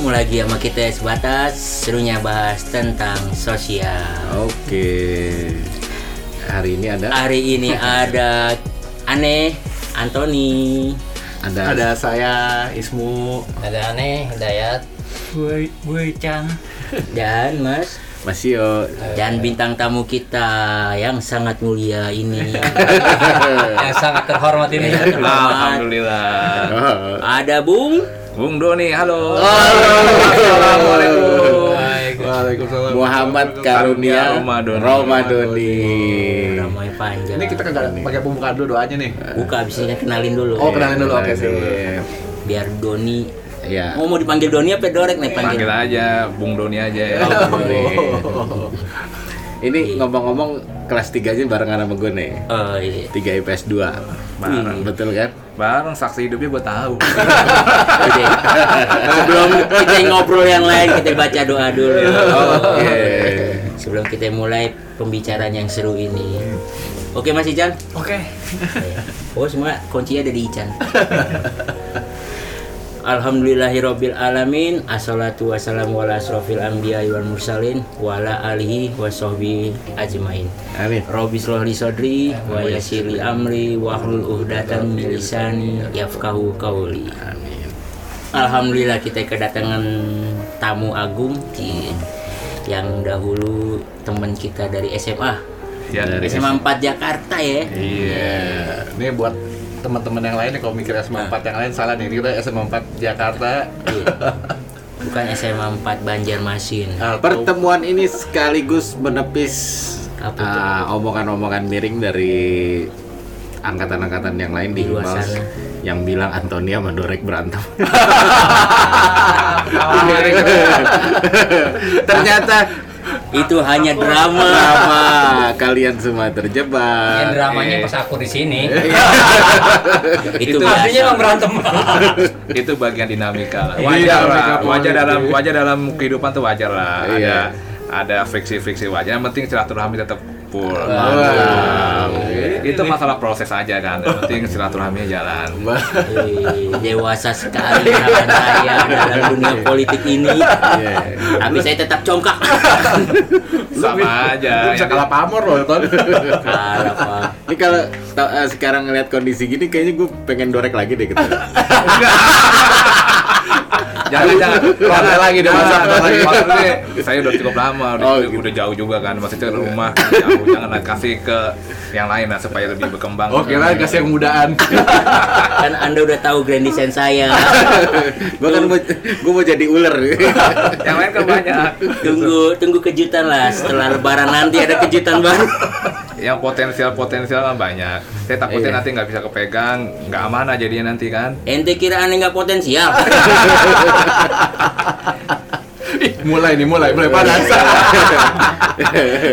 Ketemu lagi sama kita sebatas serunya bahas tentang sosial. Oke. Hari ini ada Hari ini ada Aneh Antoni. ada Ada saya Ismu. Ada aneh, Dayat. Woi, woi Chan. dan Mas Mas Yo. dan bintang tamu kita yang sangat mulia ini Yang sangat terhormat ini. Alhamdulillah. Oh. ada Bung Bung Doni, halo. Assalamualaikum. Waalaikumsalam. Muhammad Karunia Romadoni. Romadoni. ramai panjang. Ini kita kagak pakai pembukaan dulu doanya nih. buka abis ini kenalin dulu Oh, kenalin dulu. Oke, sih. biar Doni. Ya. Oh mau dipanggil Doni apa Dorek nih panggil? Panggil aja Bung Doni aja ya. Ini ngomong-ngomong kelas 3 aja barengan sama gue nih. Oh iya. 3 IPS 2. Bareng. Betul kan? Bareng saksi hidupnya gue tahu. Oke. Sebelum kita ngobrol yang lain kita baca doa dulu. Oke. Sebelum kita mulai pembicaraan yang seru ini. Oke Mas Ican. Oke. Oh semua kuncinya ada di Ican. Alhamdulillahirabbil alamin assalatu wassalamu ala asrofil anbiya wal mursalin wa ala alihi wa sahbihi ajmain. Amin. Robi srohli sodri wa yasiri amri wa hlul uhdatan min lisani yafkahu qauli. Amin. Alhamdulillah kita kedatangan tamu agung yang dahulu teman kita dari SMA. Ya Dari SMA 4 Jakarta ya. Iya. Ini buat teman-teman yang lain kalau mikir SMA 4 yang lain salah nih. Ini kita SMA 4 Jakarta. Bukan SMA 4 Banjarmasin. Atau- Pertemuan ini sekaligus menepis ah, omongan-omongan miring dari angkatan-angkatan yang lain di Di luar Himbas sana. yang bilang Antonia sama Dorek berantem. Ternyata Itu hanya drama. drama kalian semua terjebak. Yang dramanya pas aku di sini. Itu artinya emang berantem. Itu bagian dinamika lah. Iya, Wajar lah. dinamika Wajar dalam wajar dalam kehidupan tuh wajar lah. Ada Iya. ada friksi-friksi wajar. Yang penting silaturahmi tetap Wow. Itu masalah proses aja kan. Yang penting silaturahminya jalan. Dewasa sekali saya dalam dunia politik ini. Iya. Tapi saya tetap congkak. Sama aja. bisa kalah pamor loh, Ton. Kalah Pak. Ini kalau eh, sekarang ngeliat kondisi gini kayaknya gue pengen Dorek lagi deh gitu. jangan jangan Parah lagi deh, masa lagi. maksudnya saya udah cukup lama udah, Oh, gitu. udah jauh juga kan maksudnya rumah jauh jangan kasih ke yang lain lah supaya lebih berkembang Oh, kira kasih yang mudaan. Kan Anda udah tahu grand design saya. gue kan mau gue mau jadi ular. yang lain kan banyak Tunggu tunggu kejutan lah setelah lebaran nanti ada kejutan baru. Yang potensial potensial kan banyak. Saya takutnya Iya. nanti nggak bisa kepegang nggak amanah jadinya nanti kan. Ente kira aneh nggak potensial? Ih, mulai nih, mulai, mulai panas.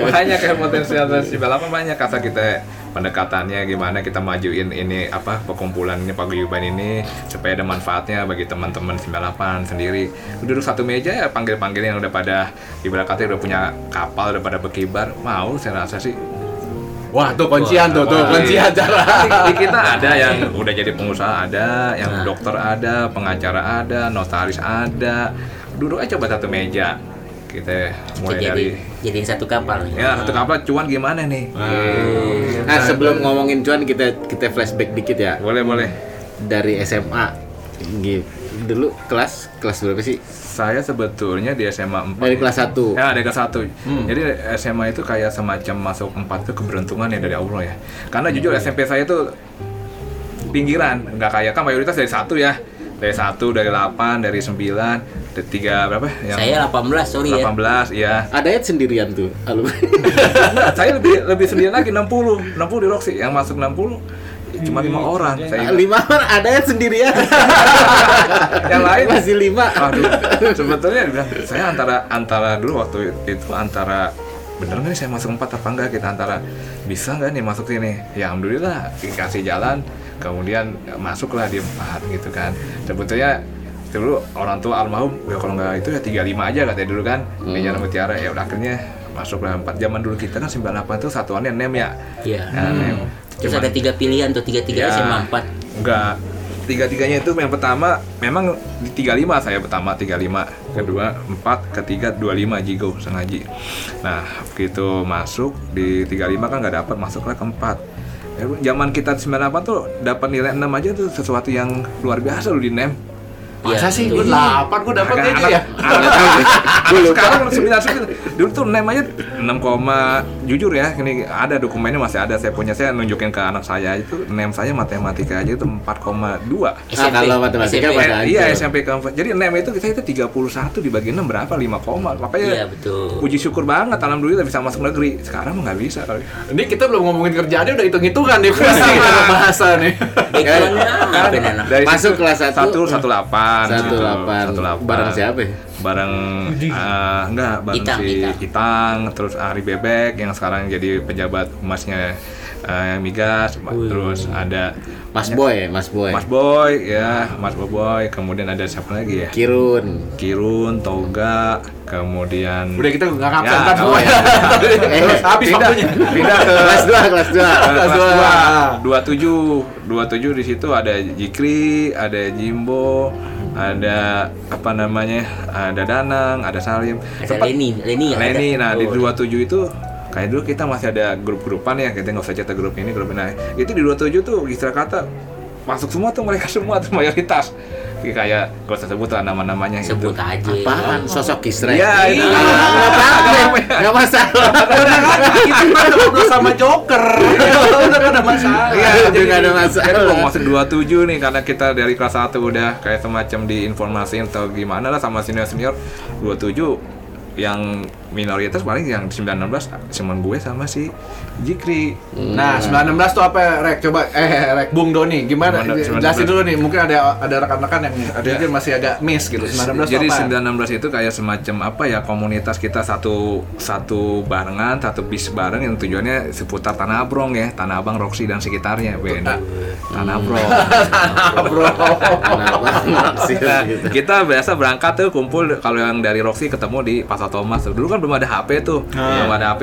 banyak kayak potensial dan si balapan banyak. Kata kita pendekatannya gimana kita majuin ini apa perkumpulan ini paguyuban ini supaya ada manfaatnya bagi teman-teman 98 sendiri. Duduk satu meja ya panggil-panggil yang udah pada ibarat kata udah punya kapal udah pada berkibar. Mau saya rasa sih Wah, tuh kuncian tuh, tuh kuncian cara. di, di kita ada yang udah jadi pengusaha ada yang Nah. dokter ada pengacara ada notaris ada duduk aja coba satu meja kita mulai Kita dari jadi satu kapal. ya satu kapal cuan gimana nih Nah sebelum ngomongin cuan kita kita flashback dikit ya boleh boleh dari SMA. Gitu. Dulu kelas kelas berapa sih? Saya sebetulnya di SMA 4 Dari kelas 1. ya dari kelas 1 jadi SMA itu kayak semacam masuk 4 itu keberuntungan ya dari Allah ya. Karena jujur SMP saya itu pinggiran. Nggak kayak kan mayoritas dari satu ya. Dari satu dari 8 dari 9 dari tiga berapa? Yang Saya 18 sorry ya. 18 iya. Ada Ed sendirian tuh. Enggak, saya lebih lebih sendiri lagi 60 60 di Roxy yang masuk 60 cuma lima orang. Saya ingat. lima orang ada yang sendirian. Yang lain? Masih lima. Aduh, sebetulnya bilang, saya antara antara dulu waktu itu antara bener nggak saya masuk empat apa enggak kita antara bisa nggak nih masuk sini? Ya alhamdulillah dikasih jalan kemudian masuklah di empat gitu kan. Sebetulnya dulu orang tua almarhum ya kalau nggak itu ya tiga lima aja katanya dulu kan. Di Jalan Mutiara ya udah akhirnya masuklah empat. Zaman dulu kita kan 98 tuh satuannya nem ya. Iya. Nah, nem. Terus Cuman- ada tiga pilihan tuh, tiga-tiga Ya. SMA 4. Enggak. Tiga-tiganya itu yang pertama memang di 35 saya pertama 35, kedua 4, ketiga 25 Jigo sengaji. Nah, begitu masuk di 35 kan nggak dapat masuklah ke 4. Ya, zaman kita 98 tuh dapat nilai 6 aja tuh sesuatu yang luar biasa lu di NEM. Masa Iya, sih gue 8 gue dapet Agak- aja ya. anak- anak- sekarang 9 dulu tuh nem aja 6, koma- jujur ya ini ada dokumennya masih ada saya punya saya nunjukin ke anak saya itu nem saya matematika aja itu 4,2 Ah, kalau matematika SMP. pada Eh, iya. SMP keempat. Jadi nem itu kita itu 31 dibagi 6 berapa? 5 koma. Iya, Makanya betul. puji syukur banget alhamdulillah bisa masuk negeri. Sekarang mah nggak bisa kali. Ini kita belum ngomongin kerjaannya udah hitung-hitungan nih pasti kita bahasa nih. Anak? Dari Masuk kelas satu. 18 satu delapan barang siapa ya? Bareng eh, enggak bareng Itang, si Itang. Itang. terus Ari Bebek yang sekarang jadi pejabat humasnya eh, Migas, terus ada Mas Boy, Mas Boy. Mas Boy ya, Mas Boy, kemudian ada siapa lagi ya? Kirun. Kirun, Toga, kemudian Udah kita nggak Ya, kan nggak semua ya. Terus habis pindah, waktunya. pindah ke Kelas 2, kelas 2. ke kelas dua. dua tujuh dua tujuh di situ ada Jikri ada Jimbo ada apa namanya ada Danang ada Salim Ada Sempat- Leni, Leni ya. Leni ada? nah di Oh, dua tujuh itu kayak dulu kita masih ada grup-grupan ya kita nggak usah cetak grup ini grup ini nah, itu di dua tujuh tuh istilah kata masuk semua tuh mereka semua tuh mayoritas kayak gak usah sebut lah nama-namanya gitu. sebut aja. Apaan? Sosok Kisra. Iya, itu. Enggak. Enggak masalah. Kita kan ngobrol sama Joker. Udah kan ada masalah. Iya, jadi nggak ada masalah. Jadi kalau masuk 27 nih karena kita dari kelas 1 udah kayak semacam diinformasiin atau gimana lah sama senior-senior 27 yang minoritas paling yang 916 cuman gue sama si Jikri. Nah, 916 tuh apa ya, Rek? Coba eh Rek Bung Doni gimana? Jelasin 916. dulu nih, mungkin ada ada rekan-rekan yang ada Ada. mungkin masih agak miss gitu. 916 Jadi apa? 916 itu kayak semacam apa ya komunitas kita satu satu barengan, satu bis bareng yang tujuannya seputar Tanah Abang ya, Tanah Abang, Roxy dan sekitarnya, Ben. Tanah Abang. Bro. Kenapa? Maksir Nah, gitu. kita biasa berangkat tuh kumpul kalau yang dari Roxy ketemu di Pasar Thomas. Dulu kan belum ada HP tuh, belum ada HP.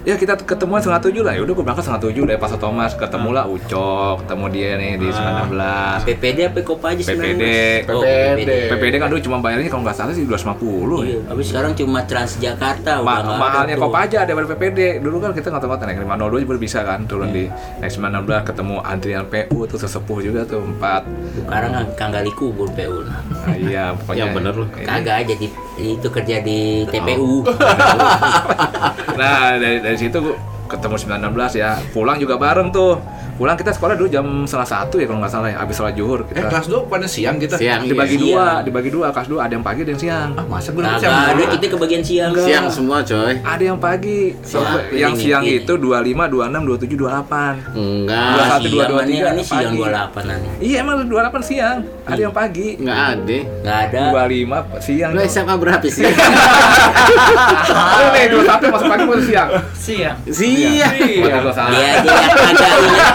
Ya kita ketemuan setengah tujuh lah. Ya udah gue berangkat setengah tujuh dari Pasar Thomas. Ketemu lah Ucok, ketemu dia nih di 19. PPD apa Kopa aja PPD. Oh, PPD. PPD. PPD kan dulu cuma bayarnya kalau nggak salah sih 250 ya. Iya, tapi sekarang cuma Transjakarta Ma ada mahalnya tuh. kop aja daripada PPD dulu kan kita nggak tahu naik 502 juga bisa kan turun di naik 916 ketemu Adrian PU tuh sesepuh juga tuh empat Sekarang kan kanggali kubur PU. nah, iya pokoknya Yang bener ini. Kagak aja di itu kerja di TPU. nah dari, dari situ gua ketemu 916 ya pulang juga bareng tuh pulang kita sekolah dulu jam setengah satu ya kalau nggak salah ya habis sholat zuhur Eh, kita kelas 2 pada siang kita. Siang dibagi Iya. dua dibagi dua kelas dua ada yang pagi ada yang siang Ah, masa gue siang ada kita kebagian siang. Siang semua, coy. ada yang pagi Siang. yang Ini siang ngikir. itu 25 26 27 28 Enggak. Dua satu, dua, siang dua, mana tiga, ini siang pagi. 28 an. iya emang 28 siang ada yang pagi Enggak ada. Enggak ada. 25 siang Lu SMA berapa sih? Oh, nih, 21 masuk pagi masuk siang. Siang. Siang. Iya. Dia aja yang kagak ingat.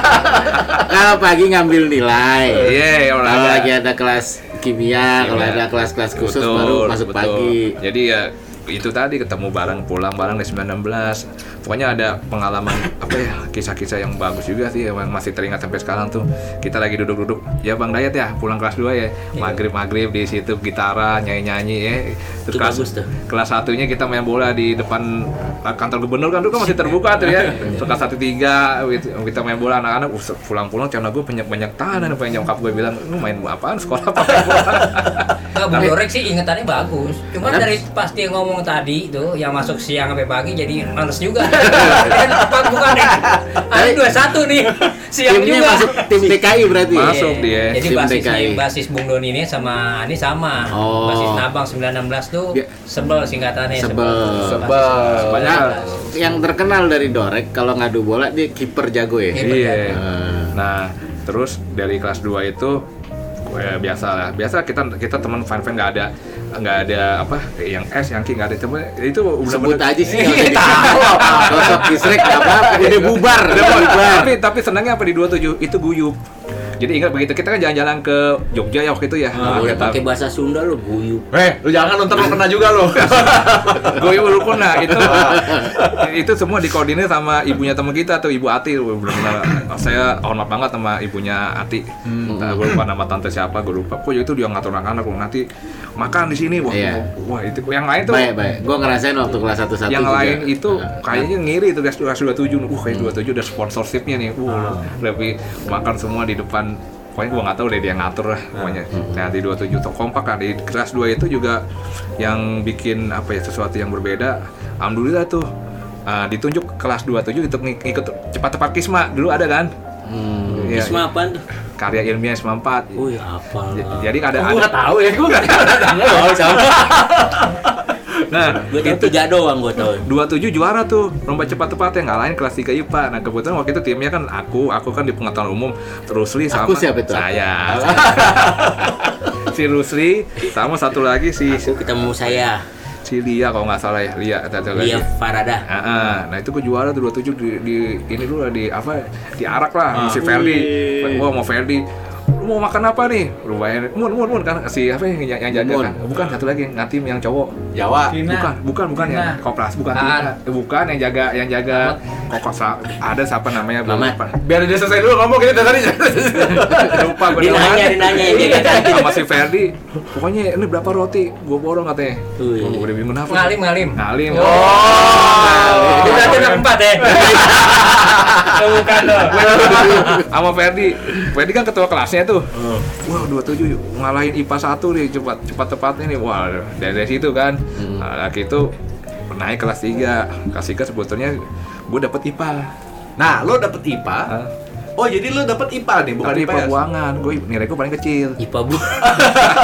Kalau pagi ngambil nilai. Iya, ya Kalau olahraga. lagi ada kelas kimia, kalau Iya. ada kelas-kelas khusus Betul, baru masuk betul. pagi. Jadi ya itu tadi ketemu bareng pulang bareng di 1916 pokoknya ada pengalaman apa ya kisah-kisah yang bagus juga sih yang masih teringat sampai sekarang tuh. Kita lagi duduk-duduk. Ya bang Dayat ya pulang kelas 2 ya. Maghrib maghrib di situ gitaran nyanyi-nyanyi ya. Terus Itu kelas, bagus tuh. kelas satunya kita main bola di depan kantor gubernur kan dulu kan masih terbuka tuh ya. Terus kelas satu tiga gitu, kita main bola anak-anak pulang-pulang celana gue banyak banyak tanah pengen nyokap gue bilang lu main apaan sekolah apa? Enggak, Bung Dorek sih ingetannya bagus. Cuma dari pas dia ngomong tadi tuh yang masuk siang sampai pagi jadi males juga. Kan bukan nih? Ada dua satu nih siang Timnya juga. masuk tim TKI berarti. Mas- Masuk Iya, dia. Jadi Tim basisnya, TKI. basis Bung Doni ini sama ini sama. Oh. Basis Nabang 916 tuh Dia- sebel singkatannya Sebel. Sebel. Banyak. Yang terkenal dari Dorek kalau ngadu bola dia kiper jago ya. Iya. Ah. Nah, terus dari kelas 2 itu gue biasa lah biasa kita kita teman fan fan nggak ada nggak ada apa yang S yang K nggak ada. Temen itu Sebut aja sih nggak usah di- Sosok kisrek nggak apa-apa, udah bubar. Udah, bubar. tapi tapi senangnya apa di 27 itu guyup. Jadi ingat begitu kita kan jalan-jalan ke Jogja ya waktu itu ya. Nah, pakai bahasa Sunda lo guyup. Eh, lu jangan nonton lu kena juga lu. guyup rukun nah itu. Itu semua dikoordinir sama ibunya teman kita tuh ibu Ati. Benar-benar saya hormat banget sama ibunya Ati. Nah, gue lupa nama tante siapa gue lupa. Pokoknya itu dia ngatur anak-anak "Lu nanti makan di sini wah Iya. wah itu yang lain tuh Baik, baik. Gue ngerasain waktu kelas 1 satu yang juga. lain itu Nah, kayaknya ngiri tuh kelas kelas 27 uh kayak 27 udah sponsorshipnya nih. Uh lebih makan semua di depan. Pokoknya gua nggak tahu deh dia ngatur lah pokoknya. Nah di 27 tuh kompak kan. Di kelas 2 itu juga yang bikin apa ya sesuatu yang berbeda. Alhamdulillah tuh uh, ditunjuk kelas 27 untuk ng- ikut cepat tepat kisma. Dulu ada kan? Hmm. Iya, Isma apaan tuh? Karya ilmiah Isma 4 Oh ya apa jadi ada Gue ada nggak tahu ya, gue nggak Oh, sama. nah Gue tahu tiga doang gue tahu. 27 juara tuh lomba cepat tepat yang ngalahin kelas 3 IPA. Nah kebetulan waktu itu timnya kan aku, aku kan di pengetahuan umum, Rusli sama Aku siapa itu? Saya. si Rusli sama satu lagi si Aku ketemu saya, si Lia kalau nggak salah ya Lia lagi. Lia Farada. Ah, ah. nah itu gue juara tuh 27 di, di ini dulu lah di apa di arak lah si Ferdi. Gua mau Ferdi. Lu mau makan apa nih? Lu bayar. Mun, mun, mun kan si apa yang, yang jaga Mun. kan? Bukan satu lagi ngatim yang cowok. Jawa. Bukan, bukan, bukan yang Tina. kopras, bukan. Tina. Eh, bukan yang jaga yang jaga kokos ada siapa namanya belum lupa. Biar dia selesai dulu ngomong kita dari lupa gue nanya, nanya, dia nanya. sama si Ferdi pokoknya ini berapa roti gue borong katanya Wih. gue udah bingung apa Ngalim, ngalim. ngalim Oh, berarti anak empat ya. Oh, Bukan sama Ferdi. Ferdi kan ketua kelasnya tuh. Wah 27 ngalahin IPA 1 nih cepat cepat tepatnya nih. Wah dari, dari situ kan. Nah, lagi itu naik kelas 3 kelas 3 sebetulnya gue dapet IPA Nah, lo dapet IPA. Hah? Oh, jadi lo dapet IPA nih, bukan IPA buangan gue nilai gue paling kecil. Ipa bu.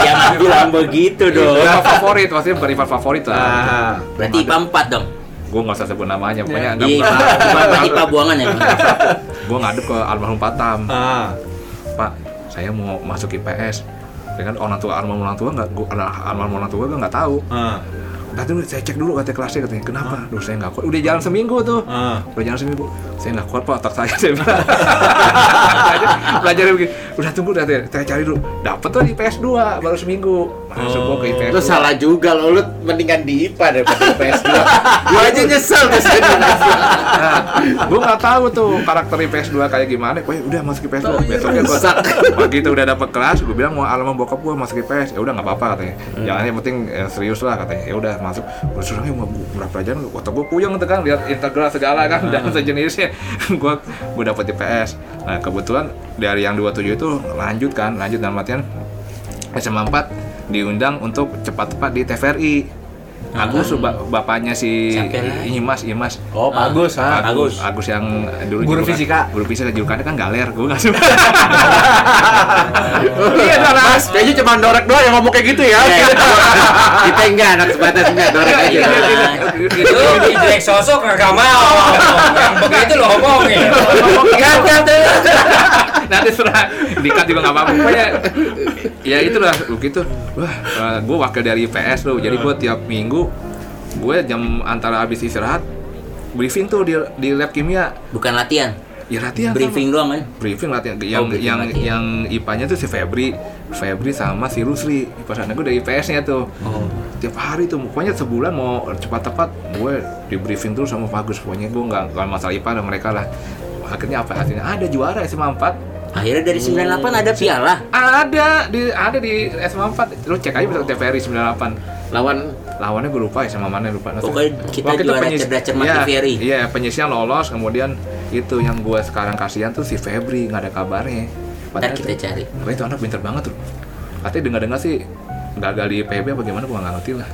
Jangan bilang begitu dong. IPA favorit. Maksudnya bukan IPA favorit lah. Ah. Berarti Ipa empat dong. Gue nggak usah sebut namanya pokoknya nggak Iya, bukan Ipa, Ipa, Ipa buangan ya. gue ngadep ke almarhum Patam Ah. Pak saya mau masuk IPS dengan orang tua almarhum orang tua nggak gue almarhum orang tua gue nggak tahu Ah. Nanti dulu saya cek dulu katanya kelasnya katanya kenapa? Duh saya nggak kuat. Udah jalan seminggu tuh. Ah. Udah jalan seminggu. Saya nggak kuat pak otak saya. Saya bilang. belajar, belajar begini. Udah tunggu udah saya cari dulu. Dapat tuh di PS 2 baru seminggu. Langsung gua ke IPS. Lu 2. salah juga lo, lu mendingan di IPA daripada di PS2. Gua aja nyesel ke sini. Nah, gue nggak tahu tuh karakter IPS 2 kayak gimana. Pokoknya udah masuk IPS 2. Besoknya gue Rusak. begitu udah dapet kelas, gue bilang mau alamat bokap gue masuk IPS. Ya udah nggak apa-apa katanya. Jangan yang penting eh, serius lah katanya. Ya udah masuk. Gue suruh mau berapa pelajaran, otak gue puyeng tuh kan lihat integral segala kan dan sejenisnya. Gue gue dapet IPS. Nah kebetulan dari yang 27 itu lanjut kan, lanjut dalam artian SMA 4 diundang untuk cepat-cepat di TVRI. Agus ba- bapaknya si? Imas, Imas. Oh, bagus, ha. Agus, Agus yang dulu Guru fisika. Guru fisika julukannya kan galer, gue gak suka. Iya, Mas. Kayaknya cuma Dorek doang yang ngomong kayak gitu ya. Kita enggak anak sebatas enggak dorek aja. Itu di jelek sosok nggak mau. Yang begitu lo omongin. Nanti serah dikat juga gak apa-apa. Pokoknya ya itulah begitu. Wah, gue wakil dari IPS loh. Jadi gue tiap minggu gue jam antara habis istirahat briefing tuh di, di lab kimia. Bukan latihan, Ya latihan briefing doang kan. briefing latihan yang briefing yang latihan. yang IPA-nya tuh si Febri, Febri sama si Rusli. IPA sana gue dari IPS-nya tuh. Tiap hari tuh, pokoknya sebulan mau cepat tepat gue di briefing terus sama Bagus. Pokoknya gue nggak nggak masalah IPA dan mereka lah. Akhirnya apa hasilnya? Ada juara SMA 4 Akhirnya dari 98 ada piala. ada di ada di SMA 4 lu cek aja bisa ke TVRI 98 Lawan lawannya gue lupa ya sama mana lupa Pokoknya kita itu juara penyis- cerdas cermat iya, TVRI. iya penyisian lolos kemudian itu yang gue sekarang kasihan tuh si Febri nggak ada kabarnya Ntar kita cari. Pokoknya itu anak pinter banget tuh. Katanya dengar-dengar sih gagal di PB apa gimana gue nggak ngerti lah.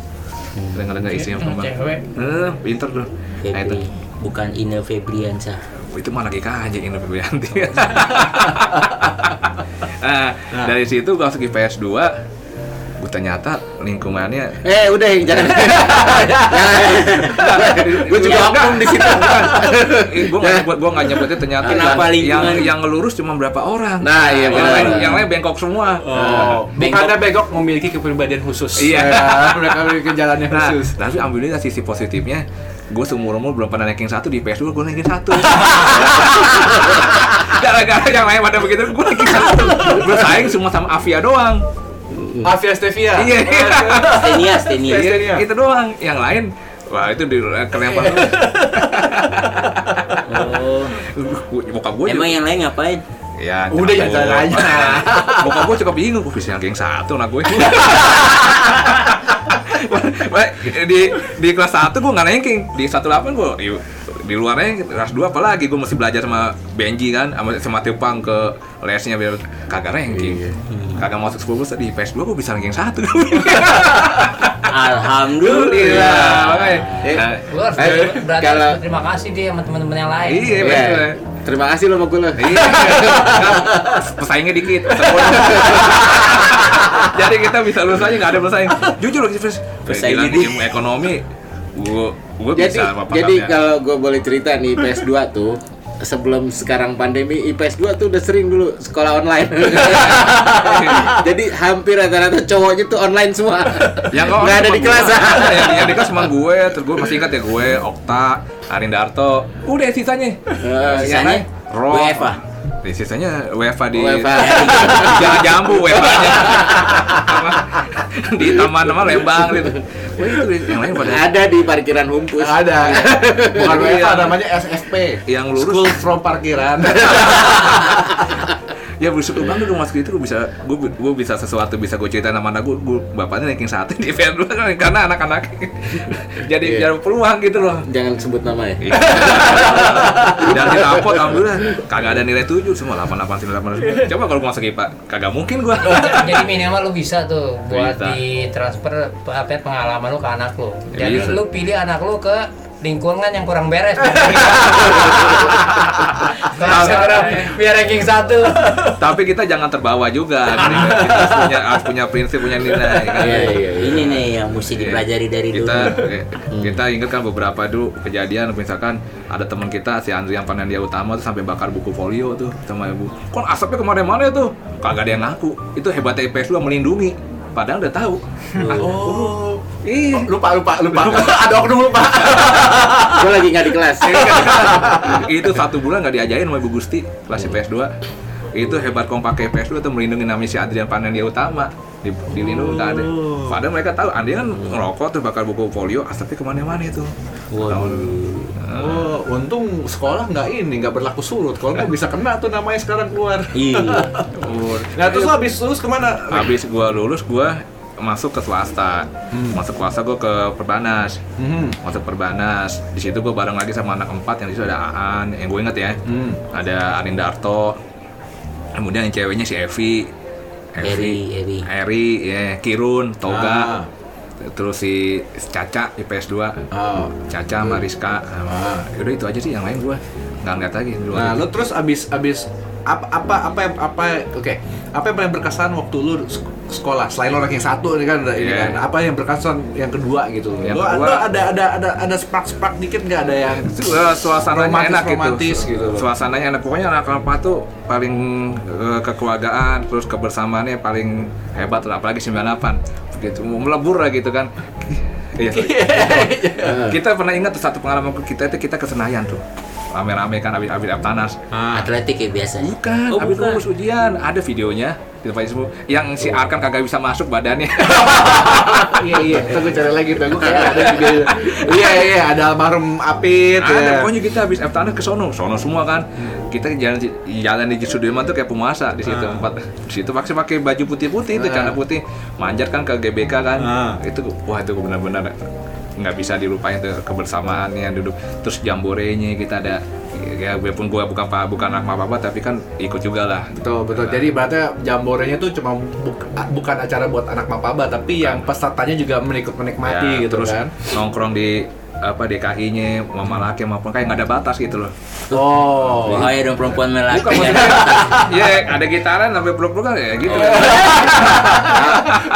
Dengar-dengar isinya cewek. Eh, pinter tuh. Nah itu, Febri, bukan Ine Febriansa. Itu mah lagi kaji ini Febrianti. nah, dari situ gue masuk IPS 2 gue ternyata lingkungannya Eh udah jangan. Gue juga oknum di situ. gue nggak nyebut gue nggak nyebutnya ternyata Kenapa yang, yang lingkungan? yang lurus cuma berapa orang Nah, iya, yang lain yang lain bengkok semua Oh, bukannya begok memiliki kepribadian khusus. Iya. Ya, mereka memiliki jalan yang nah khusus. tapi alhamdulillah sisi positifnya gue seumur umur belum pernah naikin satu di PS2 gue naikin satu gara-gara yang lain pada begitu gue naikin satu bersaing semua sama Avia doang Avia Stevia. iya Stenia, Stenia. Iya. Iya, itu doang yang lain Wah itu di kelempar terus. Oh. Bokap gue Emang yang lain ngapain? Ya, Udah, ya, jalan aja. Bokap gue cukup bingung, gue bisa yang satu anak gue. Wah, di di kelas 1 gue nggak ranking, di 18 gue di, di luarnya kelas 2 apalagi gue mesti belajar sama Benji kan, sama sama Tepang ke lesnya biar kagak ranking. Kagak masuk 10 besar di PS2 gue bisa ranking 1. Alhamdulillah. makanya. Eh, Nah, Eh, berarti kalau- berterima kasih dia sama teman-teman yang lain. Iya, Iya. Terima kasih lo sama gue lo. Iya, pesaingnya dikit. Jadi kita bisa lulus aja nggak ada pesaing. Jujur loh, Fis. Pesaingnya Bilang ilmu ekonomi, gua Jadi bisa apa jadi kalau gue boleh cerita nih IPS 2 tuh sebelum sekarang pandemi IPS 2 tuh udah sering dulu sekolah online. jadi hampir rata-rata cowoknya tuh online semua. yang nggak ada di kelas. yang, yang di kelas cuma gue, terus gue masih ingat ya gue, Okta, Arindarto, udah sisanya. Yang sisanya lain, Ro, WFA. Di sisanya WFA di WFA. Jangan jambu WFA-nya. di taman nama Lembang gitu. Wah itu yang lain pada ada di parkiran Humpus. Ada. Bukan Iya. WFA namanya SFP. yang lurus School from parkiran. ya bersyukur banget gue masuk itu gue bisa gue gue bisa sesuatu bisa gue cerita sama anak gue gue bapaknya ranking satu di event dulu kan karena anak-anak jadi Iya. jadi peluang gitu loh Jangan sebut nama ya. dan di rapot alhamdulillah kagak ada nilai 7 semua 8 8 9 8 coba kalau gue masuk IPA kagak mungkin gue Jadi minimal lu bisa tuh buat Bisa. di transfer apa ya, pengalaman lu ke anak lu. Jadi Bisa. lu pilih anak lu ke lingkungan yang kurang beres. Sekarang biar ranking satu. tapi kita jangan terbawa juga kita harus punya harus punya prinsip punya nilai kan? Iya iya. iya. Ini nih yang mesti Iya. dipelajari dari dulu. kita eh, kita ingat kan beberapa dulu kejadian misalkan ada teman kita si Andri yang dia utama tuh sampai bakar buku folio tuh sama ibu kon asapnya ke mana-mana tuh kagak ada yang ngaku itu hebatnya IPS 2 melindungi padahal udah tahu Oh. Ih, Lupa lupa lupa. Ada oknum lupa. Gue lagi nggak di kelas. itu satu bulan nggak diajarin sama Ibu Gusti kelas IPS 2 itu hebat kalau pakai IPS 2 tuh melindungi namanya si Adrian Panendia Utama di, dilindungi nggak ada padahal mereka tahu Andri kan ngerokok terus bakar buku folio asapnya ke mana-mana itu Waduh. Oh, untung sekolah nggak ini nggak berlaku surut. Kalau nggak bisa kena tuh namanya sekarang keluar. Iya. Nah terus lo habis lulus ke mana? habis gua lulus gua masuk ke swasta. Masuk swasta gua ke Perbanas. Hmm. masuk Perbanas. Di situ gua bareng lagi sama anak empat yang di situ ada Aan yang gue inget ya. Hmm. ada Arindarto. Kemudian yang ceweknya si Evi. Eri, Eri. Eri ya. Kirun Toga. Ah. terus si Caca IPS 2 Oh. Caca sama Rizka. Sama udah itu aja sih yang lain gua nggak ngeliat lagi Nah, itu. lo terus abis abis apa apa apa apa oke. Apa yang paling berkesan waktu lu sekolah selain lo ranking satu ini kan ada ini Iya. kan apa yang berkesan yang kedua gitu Yang lo, kedua- lo ada ada ada ada spark spark dikit nggak ada yang Eh, suasananya Romantis- enak romantis gitu. gitu loh. Suasananya enak. Pokoknya anak apa tuh paling eh, kekeluargaan, terus kebersamaannya paling hebat lah. Apalagi 98. Begitu mau melebur lah gitu kan. Iya. sorry. kita pernah ingat tuh satu pengalaman kita itu kita ke Senayan tuh. Rame-rame kan habis habis Aptanas. Atletik ya biasanya. Bukan, Oh, habis bukan. lulus ujian. Ada videonya di tempat semua. Yang si Arkan kagak bisa masuk badannya. iya iya kita gue cari lagi tuh gue kayak ada juga iya iya iya, ada almarhum Apit ada ya. pokoknya kita habis Aptanas ke sono, sono semua kan. Kita jalan jalan di Sudirman tuh kayak pemuasa di situ Ah. tempat di situ pakai pakai baju putih-putih itu Ah. celana putih, manjat kan ke GBK kan. Ah. Itu wah itu benar-benar nggak bisa dilupain tuh kebersamaannya duduk terus jamborenya kita ada ya biarpun gue bukan pa- bukan anak apa apa tapi kan ikut juga lah Betul, betul. Jadi berarti jamborenya tuh cuma buk- bukan acara buat anak mapaba, tapi yang pesertanya juga menikut menikmati Ya, gitu terus kan. nongkrong di apa DKI-nya mama laki maupun kayak nggak ada batas gitu loh Oh. Bahaya dong perempuan melaki. Bukan maksudnya, ya ada gitaran sampai peluk-peluk kan ya gitu.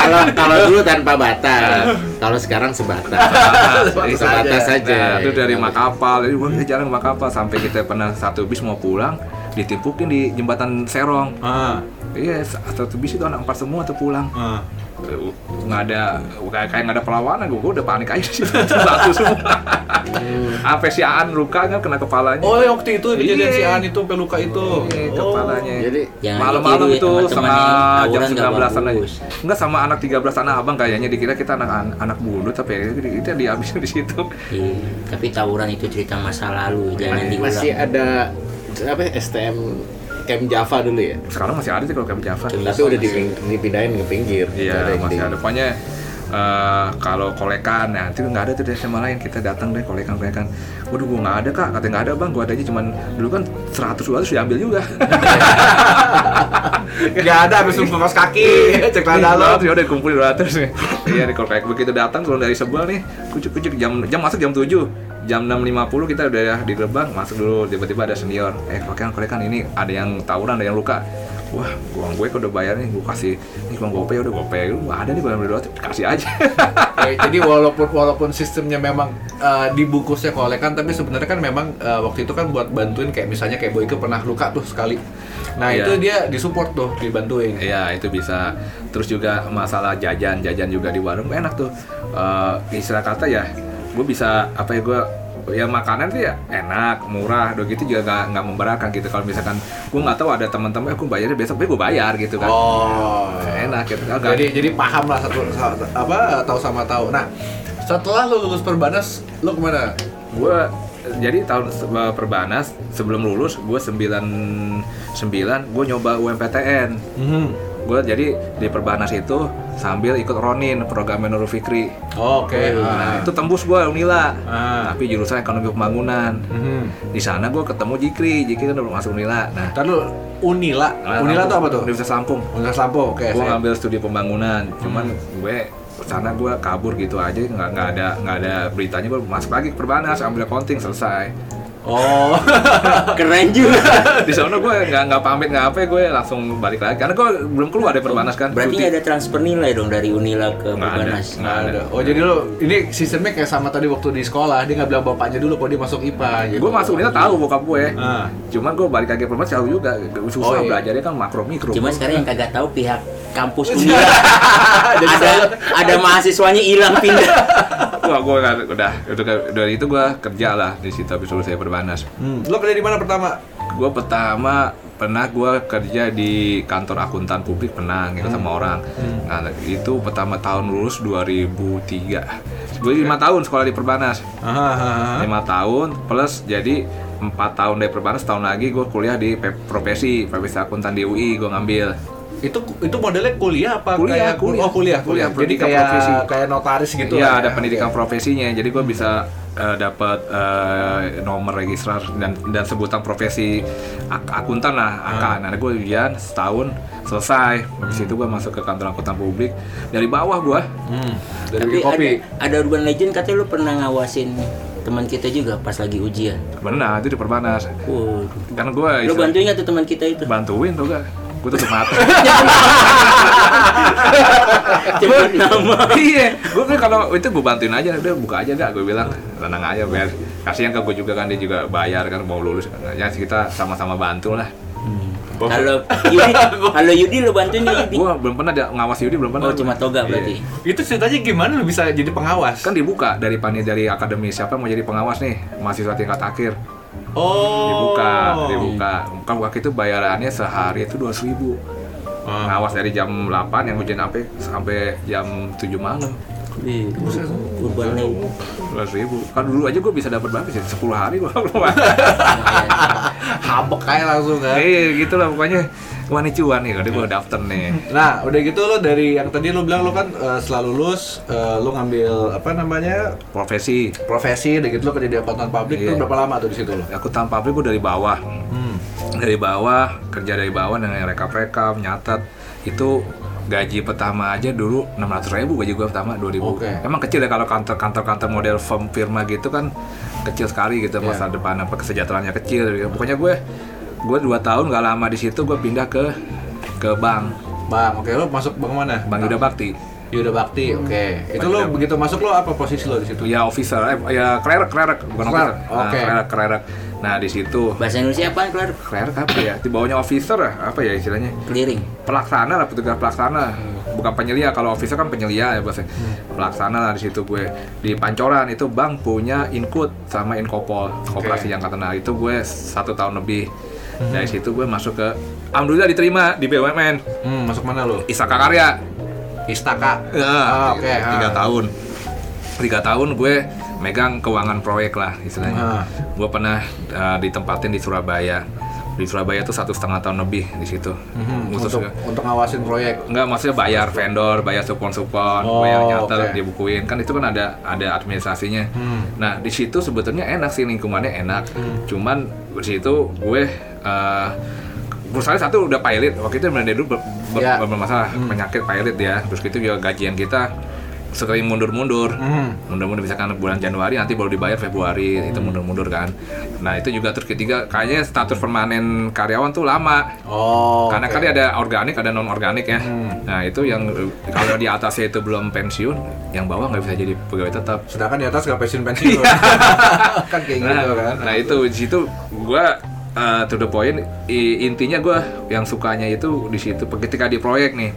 Kalau kalau dulu tanpa batas, kalau sekarang sebatas. Sebatas Sebatas saja. Nah, itu dari Makapal, jadi gua jalan ke Makapal sampai kita pernah satu bis mau pulang ditimpukin di jembatan Serong. Ah. Iya, satu bis itu anak empat semua tuh pulang. Ah. Nggak ada kayak kayak nggak ada perlawanan gue udah panik aja sih batu semua sampai si Aan luka kan kena kepalanya Oh, yang waktu itu kejadian Iya. si An itu peluka itu. Iya, Oh. kepalanya Jadi malam-malam itu sama jam nggak 19-an aja. Enggak sama anak 13 anak abang kayaknya dikira kita anak anak bundut tapi itu dihabisin di situ. Iya, tapi tawuran itu cerita masa lalu, jangan diulang. masih ada apa ya, STM Camp Java dulu ya. Sekarang masih ada sih kalau kayak Java. Camp Tapi udah diping- dipindahin ke pinggir. Nggak Iya, masih di- ada. Pokoknya eh, kalau kolekan, nah itu nggak ada tuh dari SMA lain. Kita datang deh kolekan kolekan. Waduh, gua nggak ada kak. Katanya nggak ada bang. Gua adanya cuman dulu kan 100 200 diambil juga. Gak ada habis kaos kaki, cek celana dalam. ya udah dikumpulin 200 nih. Iya, di kayak begitu datang turun dari sebelah nih, kucuk-kucuk jam jam masuk jam 7. Jam 6.50 kita udah di gerbang, masuk dulu tiba-tiba ada senior. Eh, kolekan kolekan ini ada yang tawuran, ada yang luka. Wah, uang gue kok udah bayar nih, gue kasih nih uang gope udah gope, lu ada nih bayar beli kasih aja. Jadi walaupun walaupun sistemnya memang eh, dibungkusnya kolekan tapi sebenarnya kan memang eh, waktu itu kan buat bantuin kayak misalnya kayak Boyke pernah luka tuh sekali. Nah, Iya. itu dia disupport tuh, dibantuin. Iya itu bisa. Terus juga masalah jajan, jajan juga di warung enak tuh. Eh, istilah kata ya, gue bisa apa ya gue ya makanan tuh ya enak, murah, udah gitu juga nggak nggak memberatkan gitu. Kalau misalkan gue nggak tahu ada teman-teman, aku bayarnya besok, gue bayar gitu kan. Oh. Enak gitu. Agak- Jadi jadi paham lah satu, sa- apa tahu sama tahu. Nah, setelah lu lulus perbanas, lu ke mana? gue jadi tahun se- perbanas sebelum lulus gue 99 gue nyoba UMPTN Mhm. Gue jadi di perbanas itu sambil ikut Ronin program Nurul Fikri Oke. Nah, ah. itu tembus gue Unila. Ah. Tapi jurusan ekonomi pembangunan. Mhm. Di sana gue ketemu Jikri, Jikri kan udah masuk Unila. Nah, Ntar lu Unila. Unila tuh apa tuh? Universitas Lampung. Universitas Lampung. Oke. Gue saya- ngambil studi pembangunan. Cuman gue sana gue kabur gitu aja, nggak nggak ada nggak ada beritanya. Gue masuk lagi ke Perbanas, ambil accounting selesai. Oh. Keren juga. Di sana gue nggak nggak pamit nggak apa, gue langsung balik lagi. Karena gue belum keluar dari Perbanas kan. Berarti nggak ada transfer nilai dong dari Unila ke Nggak ada. Perbanas. Nggak ada. Oh jadi lu ini sistemnya kayak sama tadi waktu di sekolah dia nggak bilang bapaknya dulu kalau dia masuk IPA. Gitu. Gue masuk Unila tahu bokap gue. Ah. Cuman gue balik lagi ke Perbanas jauh juga. Susah Oh, iya. belajarnya kan makro mikro. Cuma sekarang yang kagak tahu pihak kampus Unila Jadi ada ada mahasiswanya hilang pindah. Wah, gue udah, udah, udah dari itu gue kerja lah di situ habis lulus saya perbanas. Hmm. Lu kerja di mana pertama? Gue pertama pernah gue kerja di kantor akuntan publik pernah gitu sama orang. Nah itu pertama tahun lulus 2003. Gue lima tahun sekolah di perbanas. Lima tahun plus jadi empat tahun dari perbanas tahun lagi gue kuliah di profesi profesi akuntan di UI gue ngambil. Itu itu modelnya kuliah apa Kuliah, kayak kuliah. Oh, kuliah, kuliah. Kuliah, Jadi kayak profesi. kayak notaris gitu lah ada ya. pendidikan Oke. profesinya, jadi gue bisa eh, dapat eh, nomor registrar dan dan sebutan profesi ak- akuntan lah, Hmm. AK. Nah, gue ujian setahun selesai. Habis itu gue masuk ke kantor akuntan publik dari bawah gue. Hmm. Dari Tapi kopi. ada, ada urban legend katanya lu pernah ngawasin teman kita juga pas lagi ujian. Benar itu di perbanas. Waduh. Karena gue Lu bantuin nggak tuh teman kita itu? bantuin tuh gak? Gue tutup mata. Nama. iya, gue kan kalau itu gue bantuin aja, udah buka aja dah. Gue bilang tenang aja, biar kasihan ke gue juga kan dia juga bayar kan mau lulus. Ya kita sama-sama bantu lah. Kalau Yudi, kalau Yudi lu bantuin Yudi? Gua belum pernah ada ngawas Yudi belum pernah. Oh cuma toga Iya. berarti. Itu ceritanya gimana lu bisa jadi pengawas? Kan dibuka dari panitia dari akademi siapa mau jadi pengawas nih mahasiswa tingkat akhir oh. dibuka dibuka. Kan waktu itu bayarannya sehari itu dua ribu. Ah. ngawas dari jam 8 yang ujian sampai sampai jam 7 malam. Ih, urban legend. dua ribu. Kan dulu aja gue bisa dapat berapa sih? 10 hari gue Habek kayak langsung kan. eh gitu lah pokoknya ini cuan nih jadi gue daftar nih Nah, udah gitu lo dari yang tadi lo bilang lo kan eh, setelah lulus eh, lo ngambil apa namanya profesi profesi, udah gitu lo kerja di akuntan publik Iya. tuh berapa lama tuh di situ lo? aku tanpa pabrik gue dari bawah Hmm. dari bawah kerja dari bawah dengan rekap-rekap nyatat itu gaji pertama aja dulu 600 ribu gaji gue pertama 2000 Oke. emang kecil ya kalau kantor kantor kantor model firm firma gitu kan kecil sekali gitu Iya. masa depan apa kesejahteraannya kecil gitu. pokoknya gue gue dua tahun gak lama di situ gue pindah ke ke bank. Bang, oke. Lo masuk bank mana? bank Yuda Bakti. Yuda Bakti, oke. Itu lo Yuda. begitu masuk lo apa posisi lo di situ? ya officer. Eh, ya klerek klerek bukan Klerek, officer. Nah, oke. klerek klerek nah di situ. Bahasa Indonesia apa, Kelar? klerek apa ya? Di bawahnya officer ya? Apa ya istilahnya? Clearing. pelaksana lah petugas pelaksana. Bukan penyelia. Kalau officer kan penyelia ya bahasa pelaksana lah di situ gue. Di Pancoran itu bank punya Inkut sama Inkopol koperasi yang nah itu gue satu tahun lebih dari situ gue masuk ke alhamdulillah diterima di BUMN Hmm, masuk mana lo? Istaka Karya Istaka. Ya, Ah, oke, tiga ah. tahun tiga tahun gue megang keuangan proyek lah istilahnya Ah. gue pernah uh, ditempatin di Surabaya di Surabaya tuh satu setengah tahun lebih di situ Khusus untuk untuk ngawasin proyek. Enggak, maksudnya bayar vendor, bayar supon-supon, Oh, bayar nyater, oke. dibukuin. Kan itu kan ada ada administrasinya. Hmm. Nah, di situ sebetulnya enak sih lingkungannya enak. Cuman di situ gue eh perusahaan satu udah pilot. Waktu itu dari dulu ber, ber- Ya. bermasalah penyakit pilot ya. Terus gitu juga gajian kita sering mundur-mundur. Hmm. Mundur-mundur misalkan bulan Januari nanti baru dibayar Februari, itu mundur-mundur kan. Nah, itu juga terus ketiga kayaknya status permanen karyawan tuh lama. Oh. Karena oke. kan ada organik, ada non organik ya. Hmm. Nah itu yang kalau di atasnya itu belum pensiun, yang bawah nggak bisa jadi pegawai tetap. Sedangkan di atas nggak pensiun pensiun. kan kayak Nah, gitu kan. nah itu di situ gua eh, to the point i- intinya gua yang sukanya itu di situ ketika di proyek nih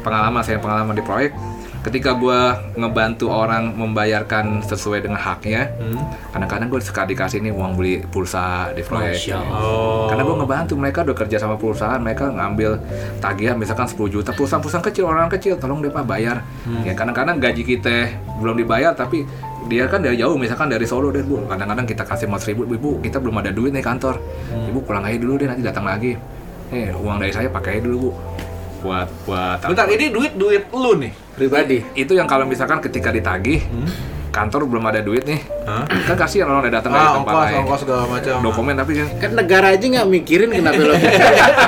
pengalaman saya pengalaman di proyek ketika gua ngebantu orang membayarkan sesuai dengan haknya Hmm. kadang-kadang gue suka dikasih nih uang beli pulsa di proyek Allah. Oh. karena gue ngebantu mereka udah kerja sama perusahaan mereka ngambil tagihan misalkan 10 juta perusahaan-perusahaan kecil orang kecil tolong deh pak bayar ya kadang-kadang gaji kita belum dibayar tapi dia kan dari jauh misalkan dari Solo deh bu. Kadang-kadang kita kasih mau ribu ibu kita belum ada duit nih kantor. Ibu pulang aja dulu deh nanti datang lagi. Eh uang dari saya pakai aja dulu bu. Buat buat Bentar, ini duit duit lu nih. pribadi. Itu yang kalau misalkan ketika ditagih kantor belum ada duit nih. Hah? kan kasihan orang udah datang dari Ah, tempat ongkos, lain. ongkos segala macam. dokumen tapi kan kan negara aja nggak mikirin kenapa lo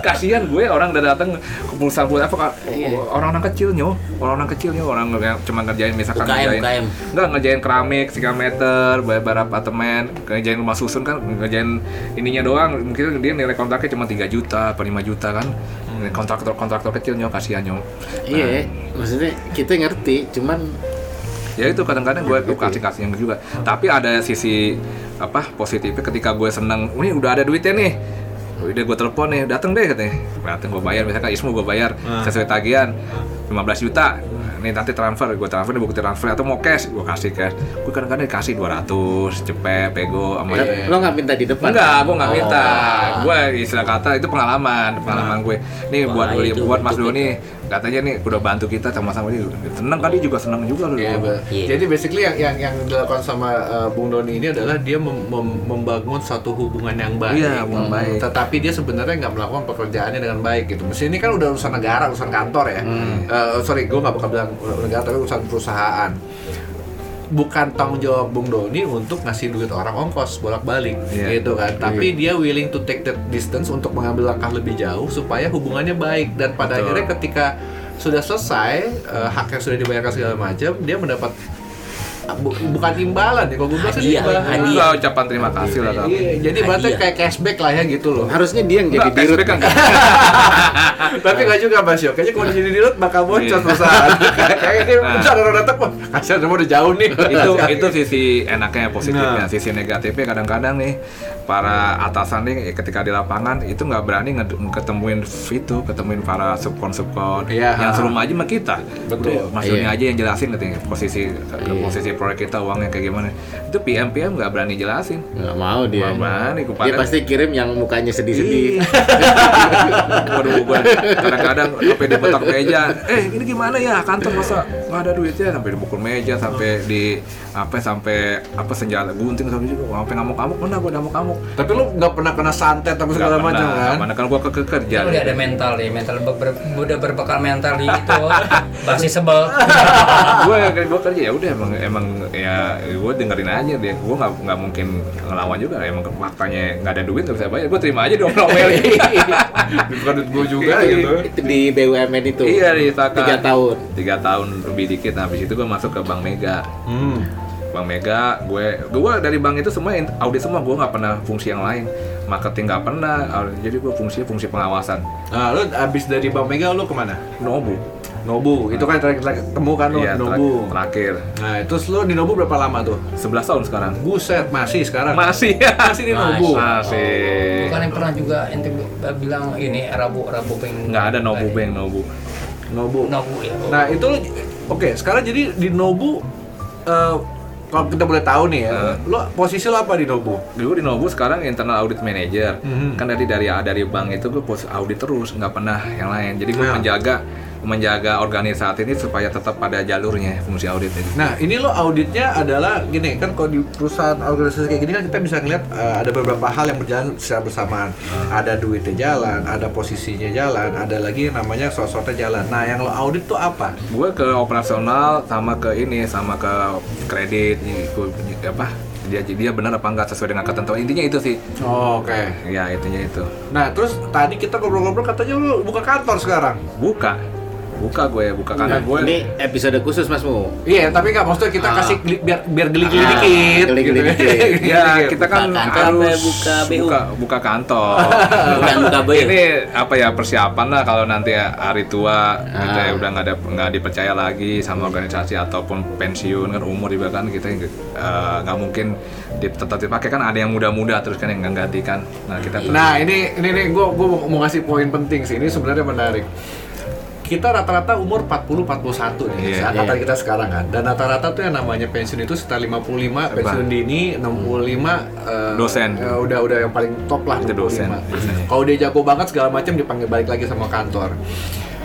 kasihan gue orang udah datang ke perusahaan apa Kak? Iya. orang-orang kecil nyo. Orang-orang kecil nyo. Orang yang cuma ngerjain misalkan UKM, ngerjain UKM. enggak ngerjain keramik 3 meter bayar apartemen ngerjain rumah susun kan ngerjain ininya doang. Mungkin dia nilai kontraknya cuma 3 juta apa 5 juta kan. Kontraktor kontraktor kecil nyo. Kasihan nyo. Iya maksudnya kita ngerti cuman ya itu kadang-kadang gue gue kasih kasih juga. Tapi ada sisi apa positifnya ketika gue seneng ini udah ada duitnya nih. Udah gue telepon nih datang deh katanya. Datang gue bayar. Misalkan Ismu gue bayar sesuai tagihan 15 juta. Nih nanti transfer gue transfer nih bukti transfer atau mau cash gue kasih cash. Gue kadang-kadang dikasih 200 cepet pego sama lo nggak minta di depan? Enggak, gue nggak minta. Oh. Gue istilah kata itu pengalaman, pengalaman gue. Nih Wah, buat beli, itu buat Mas Doni, katanya nih udah bantu kita sama-sama dia. Seneng kan dia juga seneng juga loh. Iya, Mbak. Iya. Jadi basically yang yang yang dilakukan sama uh, Bung Doni ini adalah dia mem- mem- membangun satu hubungan yang baik. Iya, hubungan baik. Tetapi dia sebenarnya nggak melakukan pekerjaannya dengan baik gitu. Mesti ini kan udah urusan negara, urusan kantor ya. Uh, sorry, gue nggak bakal bilang negara tapi urusan perusahaan. Bukan tanggung jawab Bung Doni untuk ngasih duit orang ongkos bolak-balik Iya. gitu kan. Tapi dia willing to take that distance untuk mengambil langkah lebih jauh supaya hubungannya baik dan pada Betul. akhirnya ketika sudah selesai eh, hak yang sudah dibayarkan segala macam dia mendapat bukan imbalan ya kalau gue bilang sih imbalan. hadiah. Ucapan terima kasih lah tapi. Iya, jadi berarti kayak cashback lah ya gitu loh. harusnya dia yang jadi dirut kan Tapi nggak juga Mas Yo. Kayaknya kalau di sini dirut bakal bocor perusahaan. Kayak ini bentar orang datang wah kasihan semua udah jauh nih. itu itu sisi enaknya positifnya Nah. sisi negatifnya kadang-kadang nih para atasan nih ketika di lapangan itu nggak berani ketemuin itu ketemuin para subkon subkon Iya. yang seru aja sama kita. Betul. Doni Iya. aja yang jelasin katanya posisi posisi proyek kita uangnya kayak gimana. Itu PM PM nggak berani jelasin. Nggak mau dia. Nggak berani, dia kepada- pasti kirim yang mukanya sedih-sedih. Waduh, kadang-kadang sampai di petak meja. Eh, ini gimana ya? Kantor masa nggak ada duitnya? Sampai dipukul meja sampai di apa sampai apa senjata gunting sampai juga sampai ngamuk-ngamuk. Mana gue ngamuk-ngamuk Tapi lu nggak pernah kena santet atau segala macam pernah, kan? mana kan gue ke ke- kerja udah ada mental nih, mental ber- ber- udah berbekal mental di itu. Basi sebel. gue gue kerja ya udah emang emang ya gue dengerin aja deh gue nggak nggak mungkin ngelawan juga emang faktanya nggak ada duit nggak bisa bayar gue terima aja dong nomelin Bukan duit gue juga Iya, gitu. Itu di BUMN itu. iya di. Tiga tahun. tiga tahun lebih dikit nah, habis itu gue masuk ke Bank Mega Hmm. Bank Mega, gue gue dari bank itu semua audit semua, gue nggak pernah fungsi yang lain, marketing nggak pernah, jadi gue fungsi fungsi pengawasan. Nah, lu abis dari Bank Mega lu ke mana? Nobu, Nobu. Itu kan terakhir terakhir ketemu kan lu iya Nobu. terakhir, Nah, terus lu di Nobu berapa lama tuh? 11 tahun sekarang. Buset, masih sekarang. Masih, Masih di Nobu. masih. Bukan yang pernah juga ente bi- bilang ini Rabu Rabu pengen Nggak ada Nobu Bank, Nobu. Nobu. Nobu ya. Nah, itu oke, sekarang jadi di Nobu eh, kalau kita boleh tahu nih ya, Eh. lu posisi lu apa di Nobu? Gue di Nobu sekarang internal audit manager. Mhm. Kan dari dari dari bank itu gue pos audit terus, nggak pernah yang lain. Jadi gue Nah. menjaga menjaga organisasi ini supaya tetap pada jalurnya fungsi audit itu. Nah, ini lo auditnya adalah gini kan kalau di perusahaan organisasi kayak gini kan kita bisa ngeliat eh, ada beberapa hal yang berjalan secara bersamaan. Ada duitnya jalan, ada posisinya jalan, ada lagi namanya sosoknya jalan. Nah, yang lo audit tuh apa? gue ke operasional sama ke ini sama ke kredit gue apa dia dia benar apa enggak sesuai dengan ketentuan intinya itu sih Oh, Oke. ya intinya itu Nah, terus tadi kita ngobrol-ngobrol katanya lo buka kantor sekarang. buka buka gue buka karena gue Ini episode khusus Mas Mu. Iya, tapi nggak maksudnya kita Ah. kasih geli- biar biar geli-geli Ah, dikit. geli-geli gitu. dikit. ya kita kan kantor harus buka BU? buka, buka kantor Bukan buka BU. ini apa ya persiapan lah kalau nanti hari tua kita Ah. udah nggak ada nggak dipercaya lagi sama organisasi ataupun pensiun kan umur juga kan kita eh, nggak mungkin di- tetap dipakai kan ada yang muda-muda terus kan yang nggak gantikan nah kita Nah, ini ini nih gue gue mau, mau ngasih poin penting sih. Ini sebenarnya menarik. Kita rata-rata umur 40 41 nih, Iya, angkatan iya. kita sekarang kan. Dan rata-rata tuh yang namanya pensiun itu sekitar 55, pensiun dini 65 eh, Dosen. eh, udah udah yang paling top lah Itu 65. dosen, biasanya. Kalau dia jago banget segala macam dipanggil balik lagi sama kantor.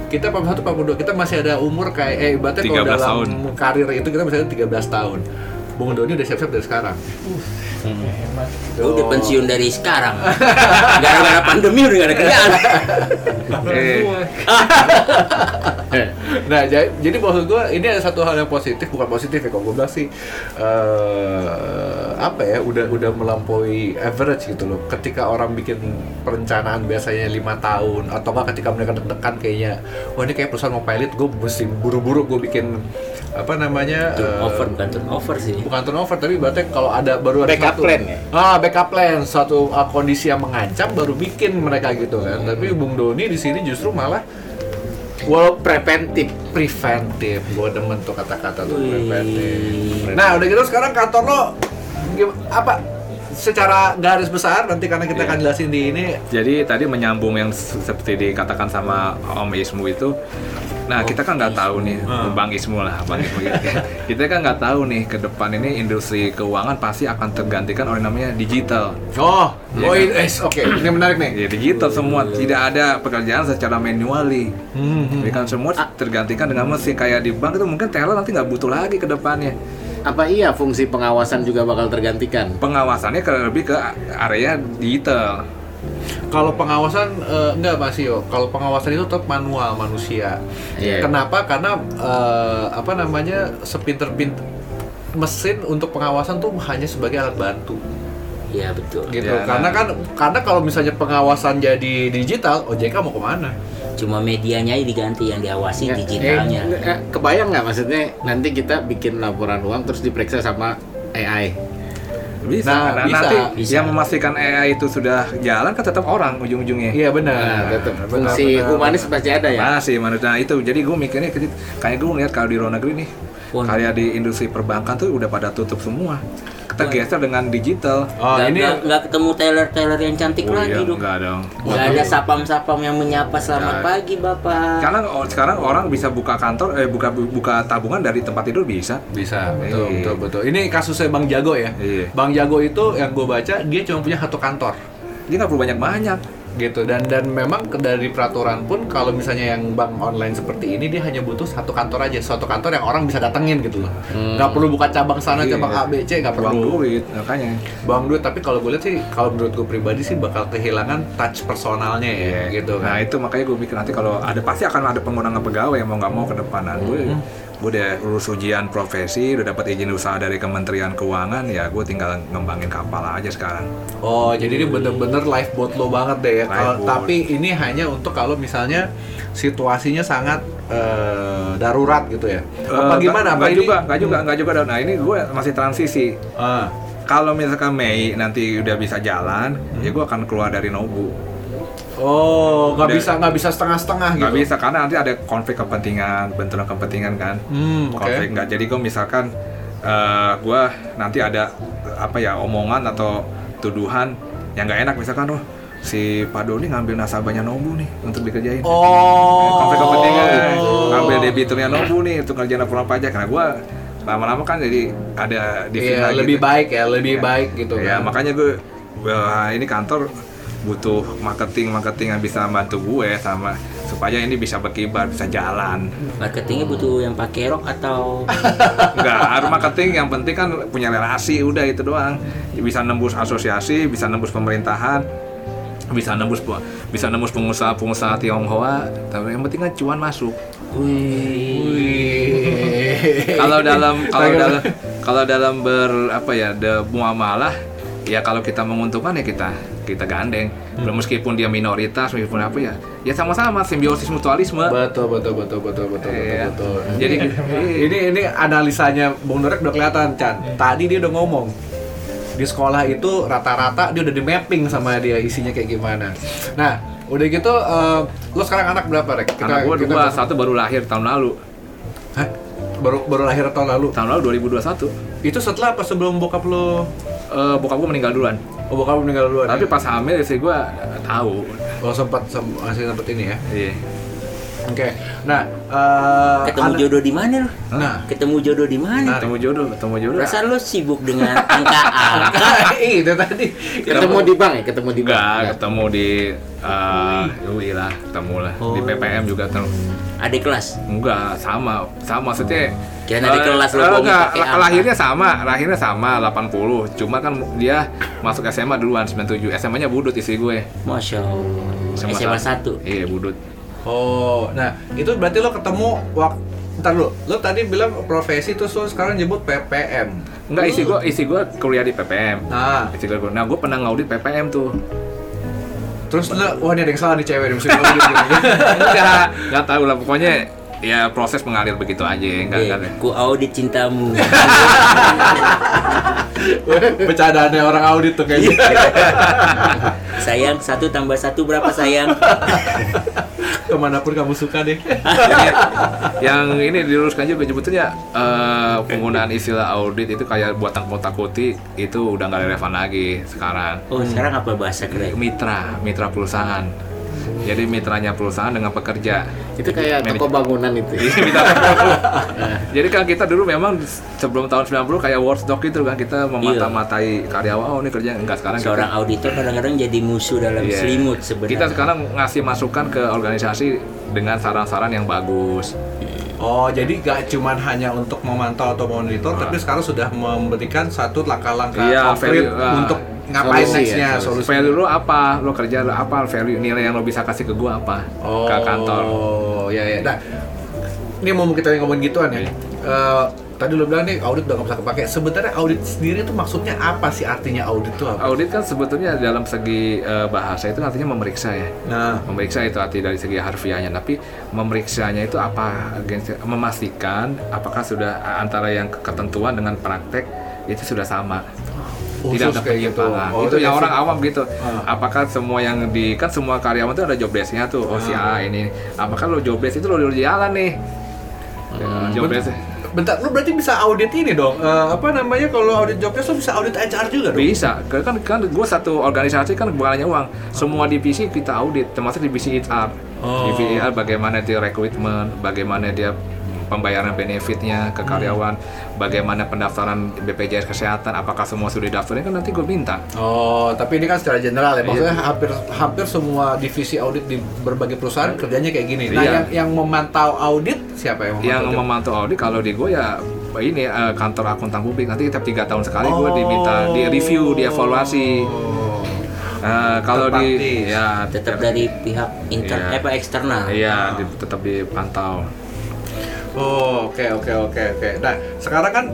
Kita 41 42 kita masih ada umur kayak eh ibaratnya kalau 13 dalam tahun. karir itu kita masih ada 13 tahun. Bung Doni udah siap-siap dari sekarang. Gue udah pensiun dari sekarang. Gara-gara pandemi udah gak ada kerjaan. eh Nah, jadi, jadi maksud gue ini ada satu hal yang positif, bukan positif ya kalau gue bilang sih eh apa ya, udah udah melampaui average gitu loh. Ketika orang bikin perencanaan biasanya lima tahun atau enggak ketika mereka deg-degan kayaknya, wah ini kayak perusahaan mau pilot, gue mesti buru-buru gue bikin apa namanya Turnover bukan turnover sih. bukan turnover tapi berarti kalau ada baru ada Backup satu, plan ya? ah backup plan suatu uh, kondisi yang mengancam baru bikin mereka gitu kan tapi Bung Doni di sini justru malah walau Preventif. preventif gue demen tuh kata-kata tuh preventif nah udah gitu sekarang kantor lo gim- apa secara garis besar nanti karena kita Iya. akan jelasin di ini Jadi tadi menyambung yang se- seperti dikatakan sama Om Ismu itu, nah kita kan nggak tahu nih, Bang Ismu lah, Bang Ismu gitu. kita kan nggak tahu nih ke depan ini industri keuangan pasti akan tergantikan oleh namanya digital. oh Iya oh kan? ini- eh, oke ini menarik nih Ya digital semua, tidak ada pekerjaan secara manually. Hmm, Jadi kan semua tergantikan dengan mesin kayak di bank itu mungkin teller nanti nggak butuh lagi ke depannya. Apa iya fungsi pengawasan juga bakal tergantikan? Pengawasannya lebih ke area digital. Kalau pengawasan eh, enggak Mas Yo. Kalau pengawasan itu tetap manual manusia. Iya. Kenapa? Karena eh, apa namanya sepinter-pinter mesin untuk pengawasan tuh hanya sebagai alat bantu Iya betul. gitu. Ya, karena nah. kan karena kalau misalnya pengawasan jadi digital, OJK mau ke mana? Cuma medianya diganti yang diawasi Ya, digitalnya. eh, eh, kebayang nggak maksudnya nanti kita bikin laporan uang terus diperiksa sama AI? Bisa. Nah, Nah, bisa. nanti Bisa. yang memastikan AI itu sudah jalan kan tetap orang ujung-ujungnya. Iya benar. Nah, tetap fungsi benar, humanis pasti ada ya. Masih manusia nah, itu. Jadi gue mikirnya kayak- gue ngeliat kalau di luar negeri nih, Wah. kayak di industri perbankan tuh udah pada tutup semua. Kita geser dengan digital. Oh, Nggak- ini nggak- nggak ketemu teller-teller yang cantik Oh lagi iya, dong. enggak dong. Nggak ada sapam-sapam yang menyapa selamat Nggak. pagi bapak. Karena oh, sekarang orang bisa buka kantor, eh buka buka tabungan dari tempat tidur bisa. bisa betul Iya. betul betul. Ini kasusnya Bang Jago ya. Iya. Bang Jago itu yang gue baca dia cuma punya satu kantor. Dia nggak perlu banyak banyak. Gitu. Dan dan memang dari peraturan pun kalau misalnya yang bank online seperti ini dia hanya butuh satu kantor aja. Suatu kantor yang orang bisa datengin gitu loh. Nggak perlu buka cabang sana Iya. cabang A B C nggak perlu. duit, makanya. Bang duit tapi kalau gue lihat sih kalau menurut gue pribadi sih bakal kehilangan touch personalnya ya gitu Nah kan itu makanya gue mikir nanti kalau ada pasti akan ada pengurangan pegawai yang mau nggak mau ke depan. Nah, gue gue udah lulus ujian profesi, udah dapat izin usaha dari Kementerian Keuangan, ya gue tinggal ngembangin kapal aja sekarang. oh jadi ini bener-bener lifeboat lo banget deh ya Kalau- Lifeboat. tapi ini hanya untuk kalau misalnya situasinya sangat eh, darurat gitu ya apa Eh, gimana apa ini juga, nggak juga, nggak juga. Nah ini gue masih transisi. Ah. Kalau misalkan Mei nanti udah bisa jalan, ya gue akan keluar dari Nobu. Oh nggak bisa nggak bisa setengah-setengah gitu? Nggak bisa karena nanti ada konflik kepentingan, benturan kepentingan kan. hmm, konflik nggak. Jadi gue misalkan eh gue nanti ada apa ya omongan atau tuduhan yang nggak enak. Misalkan oh si Pak Doni ngambil nasabahnya Nobu nih untuk dikerjain. Oh. Konflik kepentingan. Ngambil debiturnya Nobu nih untuk ngerjain laporan pajak. Karena gue lama-lama kan jadi ada di Iya, lebih baik ya lebih baik gitu ya kan. makanya gue wah, ini kantor butuh marketing marketing yang bisa bantu gue sama supaya ini bisa berkibar bisa jalan. Marketingnya butuh yang pakai rok atau? Enggak, harus marketing. Yang penting kan punya relasi udah itu doang. Bisa nembus asosiasi, bisa nembus pemerintahan, bisa nembus bisa nembus pengusaha-pengusaha Tionghoa, tapi yang penting kan cuan masuk. Kalau dalam kalau dalam kalau dalam ber apa ya, de muamalah ya kalau kita menguntungkan ya kita kita gandeng. Hmm. Meskipun dia minoritas, meskipun apa ya, ya sama-sama simbiosis mutualisme. betul betul betul betul betul betul, Iya. betul. Jadi ini ini analisanya Bung Nurek udah kelihatan Chan tadi dia udah ngomong di sekolah itu rata-rata dia udah di mapping sama dia isinya kayak gimana nah udah gitu eh, lo sekarang anak berapa Rek? anak gue dua, satu baru lahir tahun lalu. Hah? baru baru lahir tahun lalu Tahun lalu 2021. itu setelah apa sebelum bokap lo Eh, bokap gue meninggal duluan. oh bokap meninggal duluan Tapi ya? pas hamil istri gue tahu. oh sempat sem- masih sempet ini ya Iya. Oke nah eh, ketemu anak- jodoh di mana lu? nah Ketemu jodoh di mana? Ketemu jodoh, ketemu jodoh. Perasaan lu sibuk dengan angka-angka. itu tadi Ketemu di bank ya, ketemu di bank. Enggak, ketemu di eh UI lah, ketemu lah. Di Oh. PPM juga ketemu. Adik kelas. Enggak, sama. Sama maksudnya Kirain adik eh, kelas lu eh, enggak, lahirnya sama, lahirnya sama 80. Cuma kan dia masuk SMA duluan 97. SMA-nya budut istri gue. Masya Allah. SMA 1. Iya, budut. Oh, nah itu berarti lo ketemu waktu Ntar lu, lo tadi bilang profesi terus lo sekarang nyebut PPM Enggak, isi gue isi gue kuliah di PPM. Nah, Isi gue, nah gue pernah ngaudit PPM tuh. terus lo, wah ini ada yang salah nih cewek mesti ngaudit gitu. enggak enggak tahu lah pokoknya ya proses mengalir begitu aja enggak Eh, enggak ku audit cintamu. Bercandaannya orang audit tuh kayaknya. Sayang, satu tambah satu berapa sayang? Ke mana pun kamu suka deh. Jadi, yang ini diluruskan juga sebetulnya eh, penggunaan istilah audit itu kayak buatan kotak-kotik itu udah nggak relevan lagi sekarang. Oh, sekarang apa bahasa keren? mitra mitra perusahaan jadi mitranya perusahaan dengan pekerja Itu kayak toko bangunan itu. ya. Iya, mitra. jadi kan kita dulu memang sebelum tahun 90 kayak watchdog gitu kan kita memata-matai karyawan oh ini kerja enggak sekarang kita- Seorang auditor kadang-kadang jadi musuh dalam Iya. selimut sebenarnya. Kita sekarang ngasih masukan ke organisasi dengan saran-saran yang bagus. Oh, jadi gak cuman hanya untuk memantau atau memonitor Tapi sekarang sudah memberikan satu langkah-langkah Iya, konkret value, ah, Untuk ngapain solusi nextnya, ya, solusi Value lo apa? Lo kerja lo apa? Value nilai yang lo bisa kasih ke gua apa? Oh, Ke kantor. ya ya. Nah, ini mau kita ngomongin gituan ya. Iya. Eh, tadi lo bilang nih audit udah gak bisa kepake. Sebenarnya audit sendiri itu maksudnya apa sih artinya audit itu apa? Audit kan sebetulnya dalam segi eh, bahasa itu artinya memeriksa ya. Nah, Memeriksa itu arti dari segi harfiahnya, tapi memeriksanya itu apa? Agensi- Memastikan apakah sudah antara yang ketentuan dengan praktek itu sudah sama. Khusus tidak ada kayak gitu. penyimpangan. Oh, itu yang basic. orang awam gitu. Ah. Apakah semua yang di kan semua karyawan itu ada job desk-nya tuh. Oh si A ini. Apakah lo job desk itu lo di jalan nih? Ya, job desk bentar, lu berarti bisa audit ini dong. Eh, apa namanya kalau audit jobdesk lu bisa audit HR juga dong? bisa. Kan kan gue satu organisasi kan bukan hanya uang. Semua divisi kita audit, termasuk divisi HR. Oh. Divisi HR bagaimana dia rekrutmen, bagaimana dia pembayaran benefitnya ke karyawan, bagaimana pendaftaran BPJS kesehatan, apakah semua sudah didaftarin kan nanti gue minta. Oh, tapi ini kan secara general ya. Maksudnya Iya. hampir hampir semua divisi audit di berbagai perusahaan kerjanya kayak gini. Nah, Iya. yang yang memantau audit siapa yang memantau? Yang audit? memantau audit kalau di gue ya ini eh, kantor akuntan publik nanti tiap tiga tahun sekali gue diminta di review, dievaluasi. Oh. Eh, kalau di ya tetap dari pihak inter Iya. eh, apa eksternal Iya, di- tetap dipantau. Oh, oke oke oke oke. Nah, sekarang kan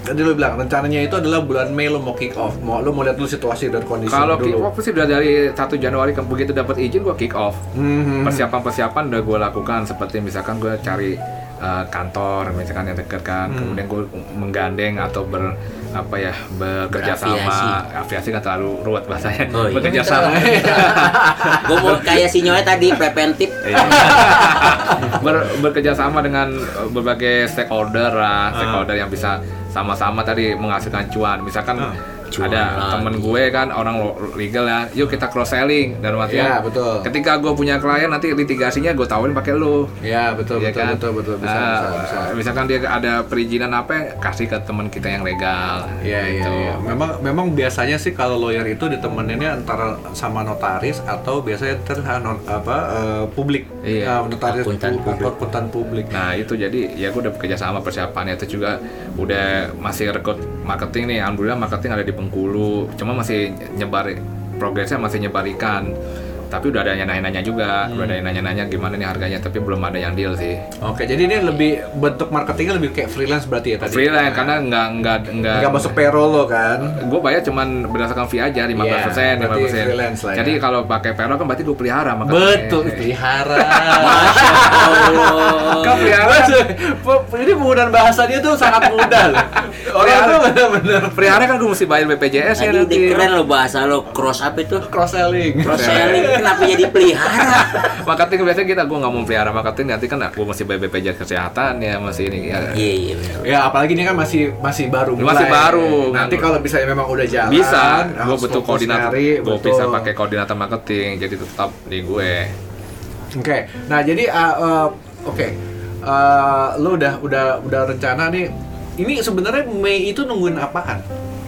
tadi lu bilang rencananya itu adalah bulan Mei lo mau kick off. Mau lu mau lihat dulu situasi dan kondisi Kalau dulu. kick off sih udah dari 1 Januari ke begitu dapat izin gue kick off. Mhm. Persiapan-persiapan udah gue lakukan seperti misalkan gue cari uh, kantor misalkan yang dekat kan, Hmm. kemudian gue menggandeng atau ber apa ya bekerja sama aviasi kan terlalu ruwet bahasanya. Oh, iya. bekerja sama gue mau kayak si Nyoy tadi preventif. Iya. Ber- bekerja sama dengan uh, berbagai stakeholder lah, stakeholder yang bisa sama-sama tadi menghasilkan cuan. Misalkan Cuan ada lagi. temen gue kan orang lo- legal ya, yuk kita cross selling dan Iya, artian betul. ketika gue punya klien nanti litigasinya gue tawarin pakai lu. Ya, betul Iya betul kan? betul betul bisa Nah, bisa bisa. Misalkan dia ada perizinan apa, kasih ke teman kita yang legal. Iya iya gitu. iya. Memang memang biasanya sih kalau lawyer itu ditemeninnya antara sama notaris atau biasanya ter non- apa eh, publik. Iya, Eh, notaris akuntan pu- publik. akuntan publik. Nah itu jadi ya gue udah bekerja sama persiapannya itu juga udah masih rekrut marketing nih alhamdulillah marketing ada di Bengkulu. Cuma masih nyebar progresnya masih nyebar ikan tapi udah ada yang nanya-nanya juga udah ada yang nanya-nanya gimana nih harganya tapi belum ada yang deal sih Oke, jadi ini lebih bentuk marketingnya lebih kayak freelance berarti ya tadi. freelance karena nggak nggak nggak Nggak masuk payroll lo kan? gue bayar cuman berdasarkan fee aja 15 persen Iya, berarti freelance lah ya. jadi kalau pakai payroll kan berarti gue pelihara marketingnya. Betul, pelihara. Allah Kau pelihara. Ini penggunaan bahasanya tuh sangat mudah loh. Orang tuh benar-benar pelihara kan gue mesti bayar BPJS ya nanti keren lo bahasa lo cross apa itu cross selling. cross selling kenapa jadi pelihara marketing biasanya kita gue nggak mau pelihara marketing nanti kan aku masih bayar BPJS kesehatan ya masih ini ya iya iya. Ya apalagi ini kan masih masih baru Masih baru. Nanti kalau misalnya memang udah jalan bisa gue butuh koordinator gue bisa pakai koordinator marketing jadi tetap di gue Oke. Nah, jadi uh, uh, oke. Uh, lu udah udah udah rencana nih ini sebenarnya Mei itu nungguin apaan?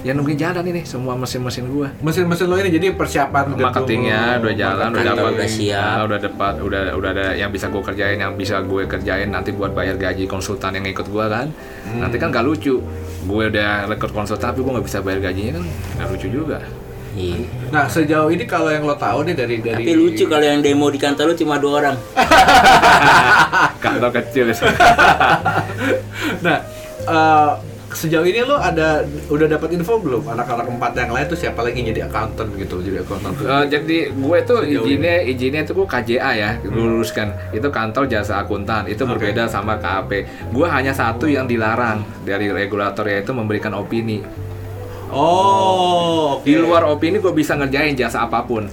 Ya nungguin jalan ini semua mesin-mesin gue Mesin-mesin lo ini jadi persiapan marketingnya lo, udah jalan udah dapat udah siap. Ah, udah dapat udah udah ada yang bisa gue kerjain yang bisa gue kerjain nanti buat bayar gaji konsultan yang ikut gue kan? Nanti kan gak lucu. Gue udah rekrut konsultan tapi gue nggak bisa bayar gajinya kan? Gak lucu juga. Iya. Nah, sejauh ini kalau yang lo tahu nih dari dari Tapi lucu kalau yang demo di kantor lu cuma dua orang. kantor kecil. Nah, eh, sejauh ini lo ada udah dapat info belum anak-anak empat yang lain tuh siapa lagi yang jadi accountant gitu, jadi accountant. Eh, jadi gue tuh Sejauh izinnya izinnya itu gue KJA ya luruskan itu kantor jasa akuntan itu Oke. berbeda sama KAP gue hanya satu yang dilarang dari regulator yaitu memberikan opini Oh, oke. di luar opini gue bisa ngerjain jasa apa pun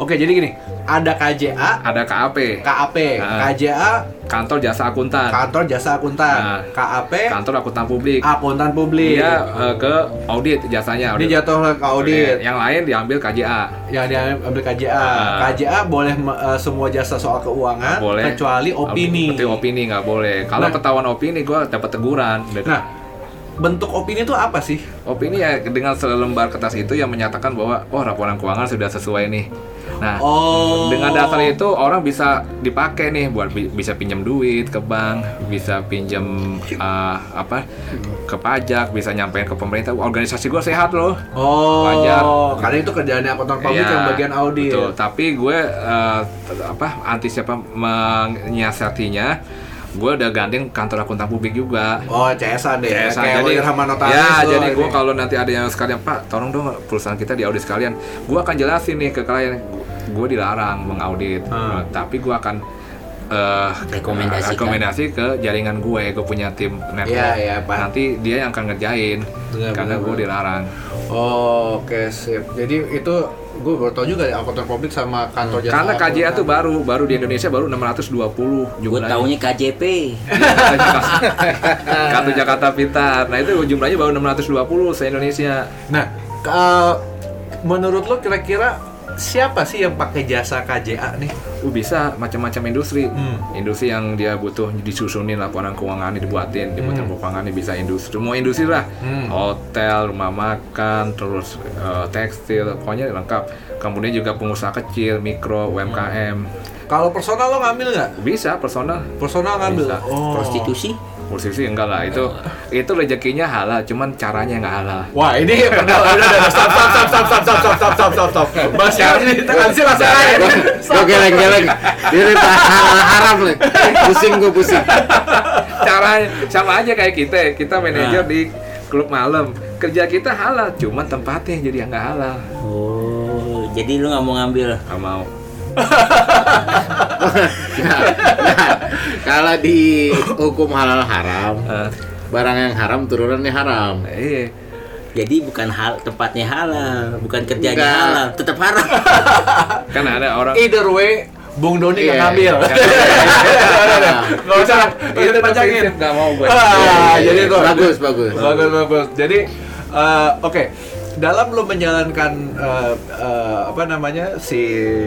Oke, jadi gini, ada KJA, ada KAP KAP, Ah. KJA kantor jasa akuntan kantor jasa akuntan, Nah. KAP kantor akuntan publik akuntan publik. dia eh, ke audit jasanya Ini audit. jatuh ke audit. yang lain diambil KJA Yang diambil KJA. Ah. KJA boleh eh, semua jasa soal keuangan boleh kecuali opini. Seperti opini nggak boleh kalau Nah. ketahuan opini gue dapat teguran Nah, bentuk opini itu apa sih? Opini ya dengan selembar kertas itu yang menyatakan bahwa oh laporan keuangan sudah sesuai nih. Nah, Oh. dengan dasar itu orang bisa dipakai nih buat bi- bisa pinjam duit ke bank, bisa pinjam eh, apa ke pajak, bisa nyampein ke pemerintah. Organisasi gua sehat loh. Oh, Wajar. karena itu kerjaannya akuntan publik Iya, yang bagian audit. Betul. Tapi gue t- apa anti siapa menyiasatinya. Gue udah gandeng kantor akuntan publik juga. Oh, CS-an deh. CSA. Kayak lawyer sama notaris ya jadi gue kalau nanti ada yang sekalian pak tolong dong perusahaan kita diaudit sekalian gue akan jelasin nih ke klien gue dilarang mengaudit Hmm. tapi gue akan Rekomendasikan. rekomendasi ke jaringan gue gue punya tim network Iya, iya, Pak. nanti dia yang akan ngerjain Benar, karena gue dilarang Oh, oke sip. Jadi itu gue baru tau juga ya akuntan publik sama kantor jasa karena KJA tuh baru baru di Indonesia baru 620 Gue jumlahnya taunya KJP. kartu Jakarta Pintar nah itu jumlahnya baru 620 se Indonesia Nah, ke- menurut lo kira-kira siapa sih yang pakai jasa KJA nih? Uh, bisa macam-macam industri. Hmm. Industri yang dia butuh disusunin laporan keuangan dibuatin, dibuatin Hmm. keuangan bisa industri, semua industri lah. Hmm. Hotel, rumah makan, terus eh, tekstil, pokoknya lengkap. Kemudian juga pengusaha kecil, mikro, UMKM. Kalau personal lo ngambil nggak? Bisa personal. Personal ngambil. Bisa. Oh. Prostitusi? Posisi enggak lah, itu itu rezekinya halal, cuman caranya nggak halal. Wah ini pernah udah udah stop stop stop stop stop stop stop stop stop stop stop. Mas ini tekan sih langsung aja. Gue geleng-geleng. Dia haram haram nih. Pusing gue pusing. Caranya sama aja kayak kita, kita manajer Nah. di klub malam. Kerja kita halal, cuman tempatnya jadi nggak halal. Oh, jadi lu nggak mau ngambil? Nggak mau. Nah, nah, kalau di hukum halal haram, Eh, barang yang haram turunannya haram. iya. Jadi bukan hal tempatnya halal, bukan kerjanya Enggak. halal, tetap haram. Kan ada orang Either way, Bung Doni nggak Iya. ngambil. Nah, Nggak usah, itu dipajangin. nggak mau gue. Ah, jadi itu bagus bagus. bagus bagus. Jadi eh, oke. Dalam lo menjalankan eh, eh, apa namanya si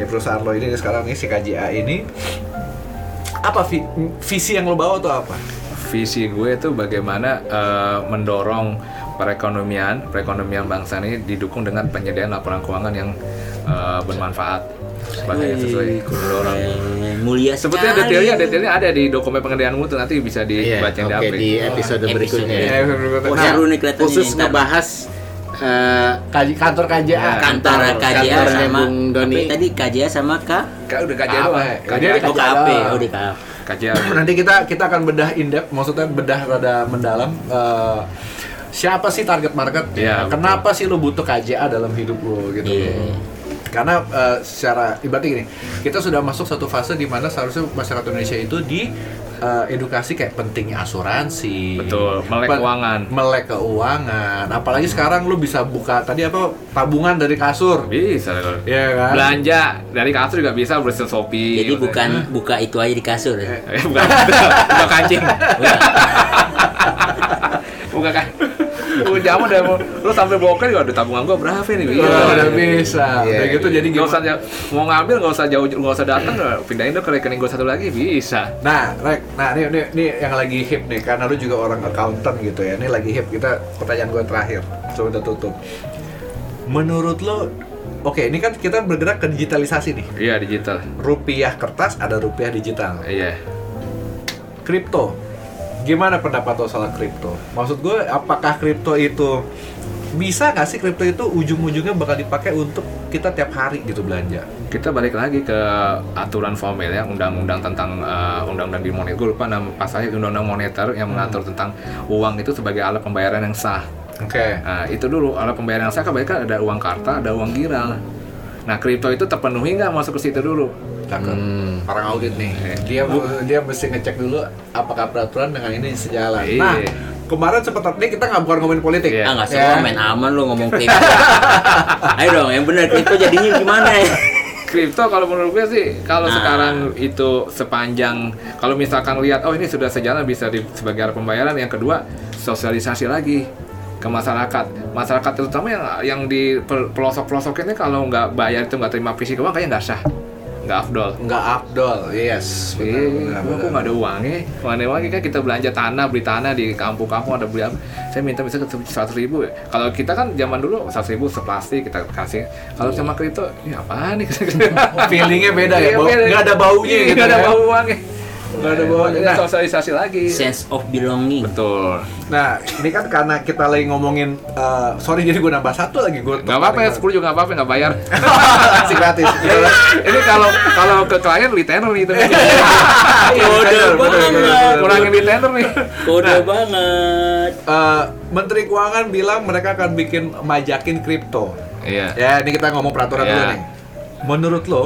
perusahaan lo ini sekarang ini si KJA ini apa vi- visi yang lo bawa tuh apa? Visi gue itu bagaimana eh, mendorong perekonomian perekonomian bangsa ini didukung dengan penyediaan laporan keuangan yang eh, bermanfaat sebagai sesuai mendorong. Eh, mulia Sebetulnya detailnya detailnya ada di dokumen pengendalian mutu nanti bisa Iya, dibaca di oke aplik. di episode Episode berikutnya. ya. ya. Kelihatannya khusus ngebahas eh, Kaji kantor KJA. Ya. kantor KJA sama Bung Doni. apa tadi KJA sama K Kan udah kajian Apa? doang. Dia Kajian di oh KJA. KAP oh di KAP kajian. Nanti kita kita akan bedah in depth, maksudnya bedah rada mendalam. eh, siapa sih target market? Iya, Kenapa sih lo butuh KJA dalam hidup lo gitu? Iya. Karena eh, secara ibaratnya gini, kita sudah masuk satu fase di mana seharusnya masyarakat Indonesia itu di eh, edukasi kayak pentingnya asuransi. Betul, melek Pen- keuangan. Melek keuangan. Apalagi sekarang lu bisa buka tadi apa tabungan dari kasur. Bisa kalau Iya kan? belanja dari kasur juga bisa bersin Shopee. jadi bukan buka itu aja di kasur ya Eh, bukan bukan kancing. bukan kan. Udah jamu udah mau lu sampai boker juga ada tabungan gua berapa nih? Iya, udah bisa. Iya, Udah gitu jadi Nggak usah mau ngambil nggak usah jauh nggak usah datang pindahin dong ke rekening gua satu lagi bisa. Nah, Rek, nah ini, ini, ini yang lagi hip nih, karena lu juga orang accountant gitu ya. Ini lagi hip kita pertanyaan gue terakhir, coba udah tutup. Menurut lo, oke ini kan kita bergerak ke digitalisasi nih. Iya digital. Rupiah kertas ada rupiah digital. Iya. Kripto, gimana pendapat lo soal kripto? Maksud gue, apakah kripto itu bisa nggak sih kripto itu ujung-ujungnya bakal dipakai untuk kita tiap hari gitu belanja? Kita balik lagi ke aturan formil ya, undang-undang tentang eh, undang-undang di moneter. Gue lupa nama pasalnya undang-undang moneter yang mengatur tentang uang itu sebagai alat pembayaran yang sah. Oke. Nah, itu dulu alat pembayaran yang sah kan kan ada uang karta, ada uang giral. Nah, kripto itu terpenuhi nggak masuk ke situ dulu? Cakep. Hmm. Orang audit nih. Dia dia mesti ngecek dulu apakah peraturan dengan ini sejalan. Iya. Nah, kemarin sempat ini kita nggak bukan ngomongin politik. Iya. ah nggak Ya. semua main aman lu ngomong kripto ayo dong yang benar kripto jadinya gimana ya Kripto kalau menurut gue sih kalau Nah. sekarang itu sepanjang kalau misalkan lihat oh ini sudah sejalan bisa di, sebagai alat pembayaran yang kedua sosialisasi lagi ke masyarakat masyarakat terutama yang yang di pel- pelosok-pelosok ini kalau nggak bayar itu nggak terima fisik uang kayaknya nggak sah nggak afdol Nggak abdol, yes. Benar, Iya, benar, kok benar. nggak ada uangnya? Ada uangnya kan kita belanja tanah, beli tanah di kampung-kampung ada beli apa? Saya minta misalnya seratus ribu. ya. Kalau kita kan zaman dulu seratus ribu seplastik kita kasih. Kalau sama kripto, ini apaan nih? Feelingnya beda ya, Iya, nggak ada baunya Iya, gitu nggak ada ya. bau uangnya. Nggak ada baunya. Nah. sosialisasi lagi. sense of belonging Betul. Nah, ini kan karena kita lagi ngomongin, eh, sorry jadi gue nambah satu lagi gue. Nggak apa-apa ya, 10 juga nggak apa-apa, nggak bayar. Masih gratis. ini kalau kalau ke klien retainer nih itu. kode banget Kurangin retainer nih. kode banget Eh, Menteri Keuangan bilang mereka akan bikin majakin kripto. Iya. Ya, ini kita ngomong peraturan Iya. dulu nih. Menurut lo,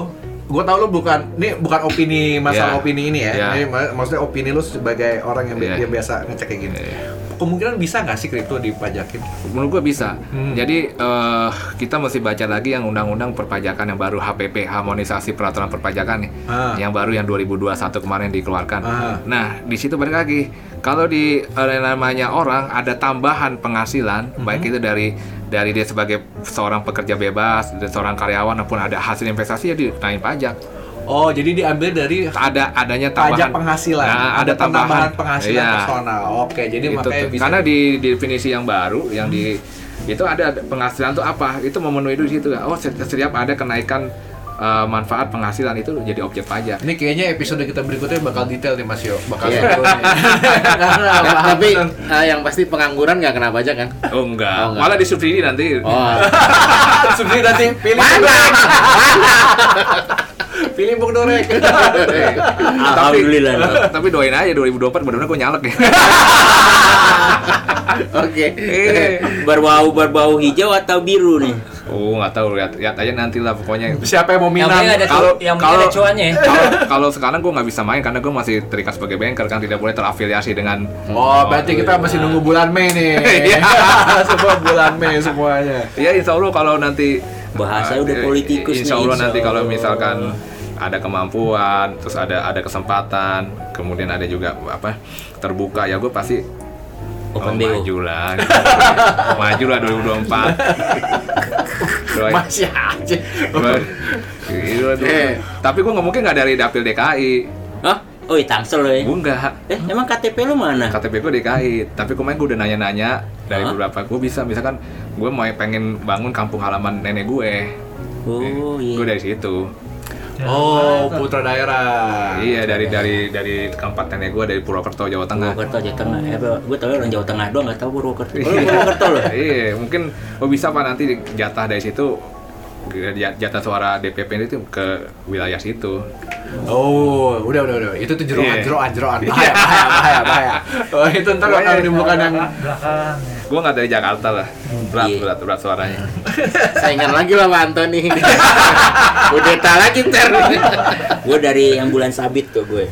gue tau lo bukan, ini bukan opini masalah Iya. opini ini ya. Iya. Ini ma- maksudnya opini lo sebagai orang yang, Iya. yang biasa ngecek kayak gini. Iya. Kemungkinan bisa nggak sih kripto dipajakin? Menurut gue bisa. Hmm. Jadi eh, kita mesti baca lagi yang undang-undang perpajakan yang baru HPP, harmonisasi peraturan perpajakan nih. Ah. Yang baru yang 2021 kemarin dikeluarkan. Ah. Nah, di situ balik lagi. Kalau di eh, namanya orang ada tambahan penghasilan, Mhm. baik itu dari dari dia sebagai seorang pekerja bebas, dan seorang karyawan maupun ada hasil investasi ya dikenain pajak. Oh, jadi diambil dari Ada adanya pajak tambahan penghasilan. Nah, ada penambahan tambahan penghasilan Iya. personal. Oke, jadi Itu makanya tuh. bisa karena di, di definisi yang baru yang di itu ada penghasilan tuh apa? Itu memenuhi di situ. Oh, seti- setiap ada kenaikan eh, manfaat penghasilan itu jadi objek pajak. Ini kayaknya episode kita berikutnya bakal detail nih Mas Yo. Bakal. Karena Ya, paham tapi eh, yang pasti pengangguran nggak kena pajak kan? Oh enggak, Oh, enggak. malah disubsidi nanti. Oh, Subsidi nanti pilih pilih Bung Dorek. Alhamdulillah. loh. Tapi doain aja 2024 benar-benar gue nyalek ya. oke. Eh. Berbau berbau hijau atau biru nih? Oh nggak tahu lihat lihat aja nanti lah pokoknya. Siapa yang mau minang? Kalau yang kalau ada cuannya. kalau kalau sekarang gue nggak bisa main karena gue masih terikat sebagai banker kan tidak boleh terafiliasi dengan Oh, berarti kita masih nunggu bulan Mei nih. Iya. Semua bulan Mei semuanya. Ya insya Allah kalau nanti Bahasa udah eh, politikus nih, Insya Allah insya nanti kalau Allah. misalkan ada kemampuan, terus ada ada kesempatan, kemudian ada juga apa terbuka ya gue pasti Open oh, maju lah, maju lah 2024. Doain. Masih aja. Tuh. Eh. Tapi gue nggak mungkin nggak dari dapil DKI. Hah? Oh, iya, Tangsel loh ya. Gue nggak. Eh, emang KTP lu mana? KTP gue DKI, tapi kemarin gue udah nanya-nanya dari Hah? beberapa gue bisa misalkan gue mau pengen bangun kampung halaman nenek gue, Oh, iya. gue dari situ. Oh, putra daerah. Iya dari dari dari tempat nenek gue dari Purwokerto Jawa Tengah. Purwokerto Jawa Tengah. Eh, gue tau orang Jawa Tengah doang, nggak tahu Purwokerto. Oh, lu Purwokerto loh. Iya mungkin oh bisa pak nanti jatah dari situ jat- jatah suara DPP itu ke wilayah situ. Oh, udah udah udah. Itu tuh jeroan Iya. jeroan jeroan. Bahaya bahaya bahaya bahaya. Oh, itu ntar bakal menimbulkan yang Gue nggak dari Jakarta lah, berat Iya. berat berat suaranya. Saingan lagi lah Pak Antoni. Udeta lagi ntar. Gue dari yang bulan sabit tuh gue.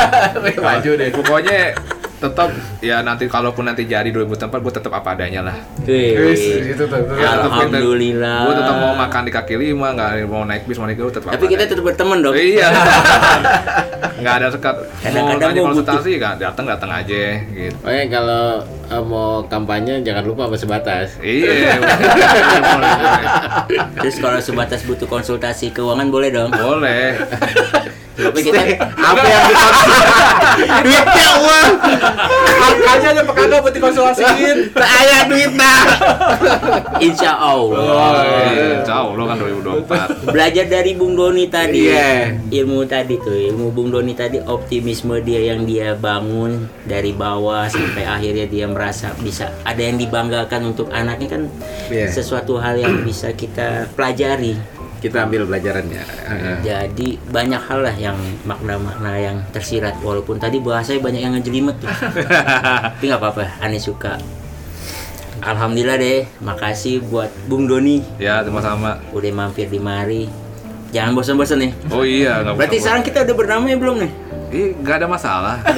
maju deh. Pokoknya tetap ya nanti kalaupun nanti jadi 2004 gue tetap apa adanya lah. Tuh. tuh. Alhamdulillah. Gue tetap mau makan di kaki lima, nggak mau naik bis, mau naik gue tetap. Tapi apa kita tetap berteman dong. Iya. nggak ada sekat. Mau konsultasi kan datang datang aja gitu. Oke, kalau eh, mau kampanye jangan lupa sama sebatas. Iya. Terus kalau sebatas butuh konsultasi keuangan boleh dong. Boleh. Tapi kita Apa yang dikonsultasiin? Duitnya uang. Angkanya aja pakai kagak buat dikonsultasiin. Tak ada duitnya. insya Allah. Oh, iya. Insya Allah kan 2024. Belajar dari Bung Doni tadi. Iya. Ilmu tadi tuh, ilmu Bung Doni tadi optimisme dia yang dia bangun dari bawah sampai akhirnya dia merasa bisa ada yang dibanggakan untuk anaknya kan Iya. sesuatu hal yang bisa kita pelajari. Kita ambil pelajarannya. Heeh. Jadi banyak hal lah yang makna-makna yang tersirat walaupun tadi bahasanya banyak yang ngejelimet tuh. Tapi nggak apa-apa, aneh suka. Alhamdulillah deh, makasih buat Bung Doni Ya, sama-sama. udah mampir di mari. Jangan bosan-bosan nih. Oh iya, nggak Berarti usah- sekarang kita udah bernama ya belum nih? Ih, nggak ada masalah.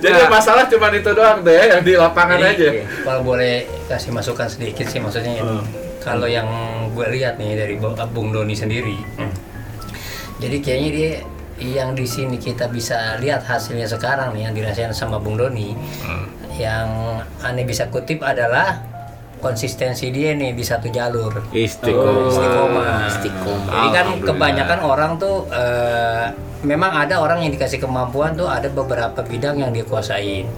Jadi masalah cuma itu doang deh yang di lapangan Jadi, aja. Kalau boleh kasih masukan sedikit sih maksudnya ya. Kalau yang gue lihat nih dari Bung Doni sendiri. Jadi kayaknya dia yang di sini kita bisa lihat hasilnya sekarang nih yang dirasain sama Bung Doni. Yang aneh bisa kutip adalah konsistensi dia nih di satu jalur. Istiqomah. Istiqomah. Istiqomah. Jadi kan kebanyakan orang tuh eh, memang ada orang yang dikasih kemampuan tuh ada beberapa bidang yang dia kuasain.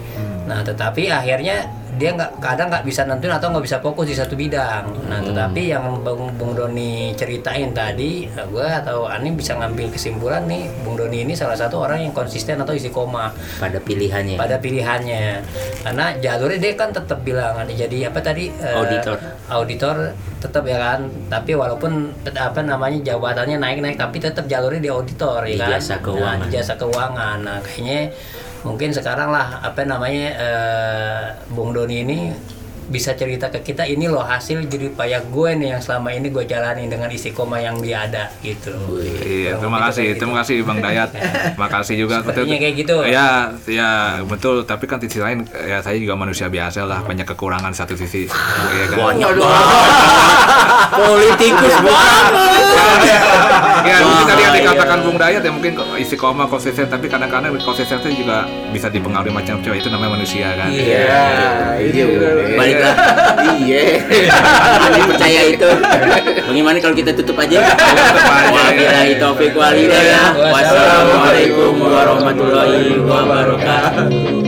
Nah, tetapi akhirnya dia nggak kadang nggak bisa nentuin atau nggak bisa fokus di satu bidang. Nah, tetapi yang Bung, Bung Doni ceritain tadi, eh, gue atau Ani bisa ngambil kesimpulan nih, Bung Doni ini salah satu orang yang konsisten atau istiqomah Pada pilihannya. pada pilihannya karena jalurnya dia kan tetap bilang jadi apa tadi eh, Auditor. auditor tetap ya kan tapi walaupun apa namanya jabatannya naik naik tapi tetap jalurnya di auditor ya Di kan jasa Nah, keuangan. di jasa keuangan nah kayaknya mungkin sekarang lah apa namanya eh, Bung Doni ini bisa cerita ke kita ini loh hasil jerih payah gue nih yang selama ini gue jalani dengan istiqomah yang dia ada gitu Iya, Kurang terima kasih, terima kasih Bang Dayat. Makasih juga. Sepertinya kayak gitu. Ya, ya betul. Tapi kan sisi lain, ya saya juga manusia biasa lah. Banyak kekurangan satu sisi. Iya kan? Banyak Politikus banget. Ya, mungkin tadi yang dikatakan Bung Dayat ya mungkin istiqomah konsisten, tapi kadang-kadang konsistensi juga bisa dipengaruhi macam-macam. Itu namanya manusia kan. Iya. Iya. Balik baiklah. Iya. Percaya itu. Bagaimana kalau kita tutup aja? Wabillahi taufiq. Wassalamualaikum warahmatullahi wabarakatuh.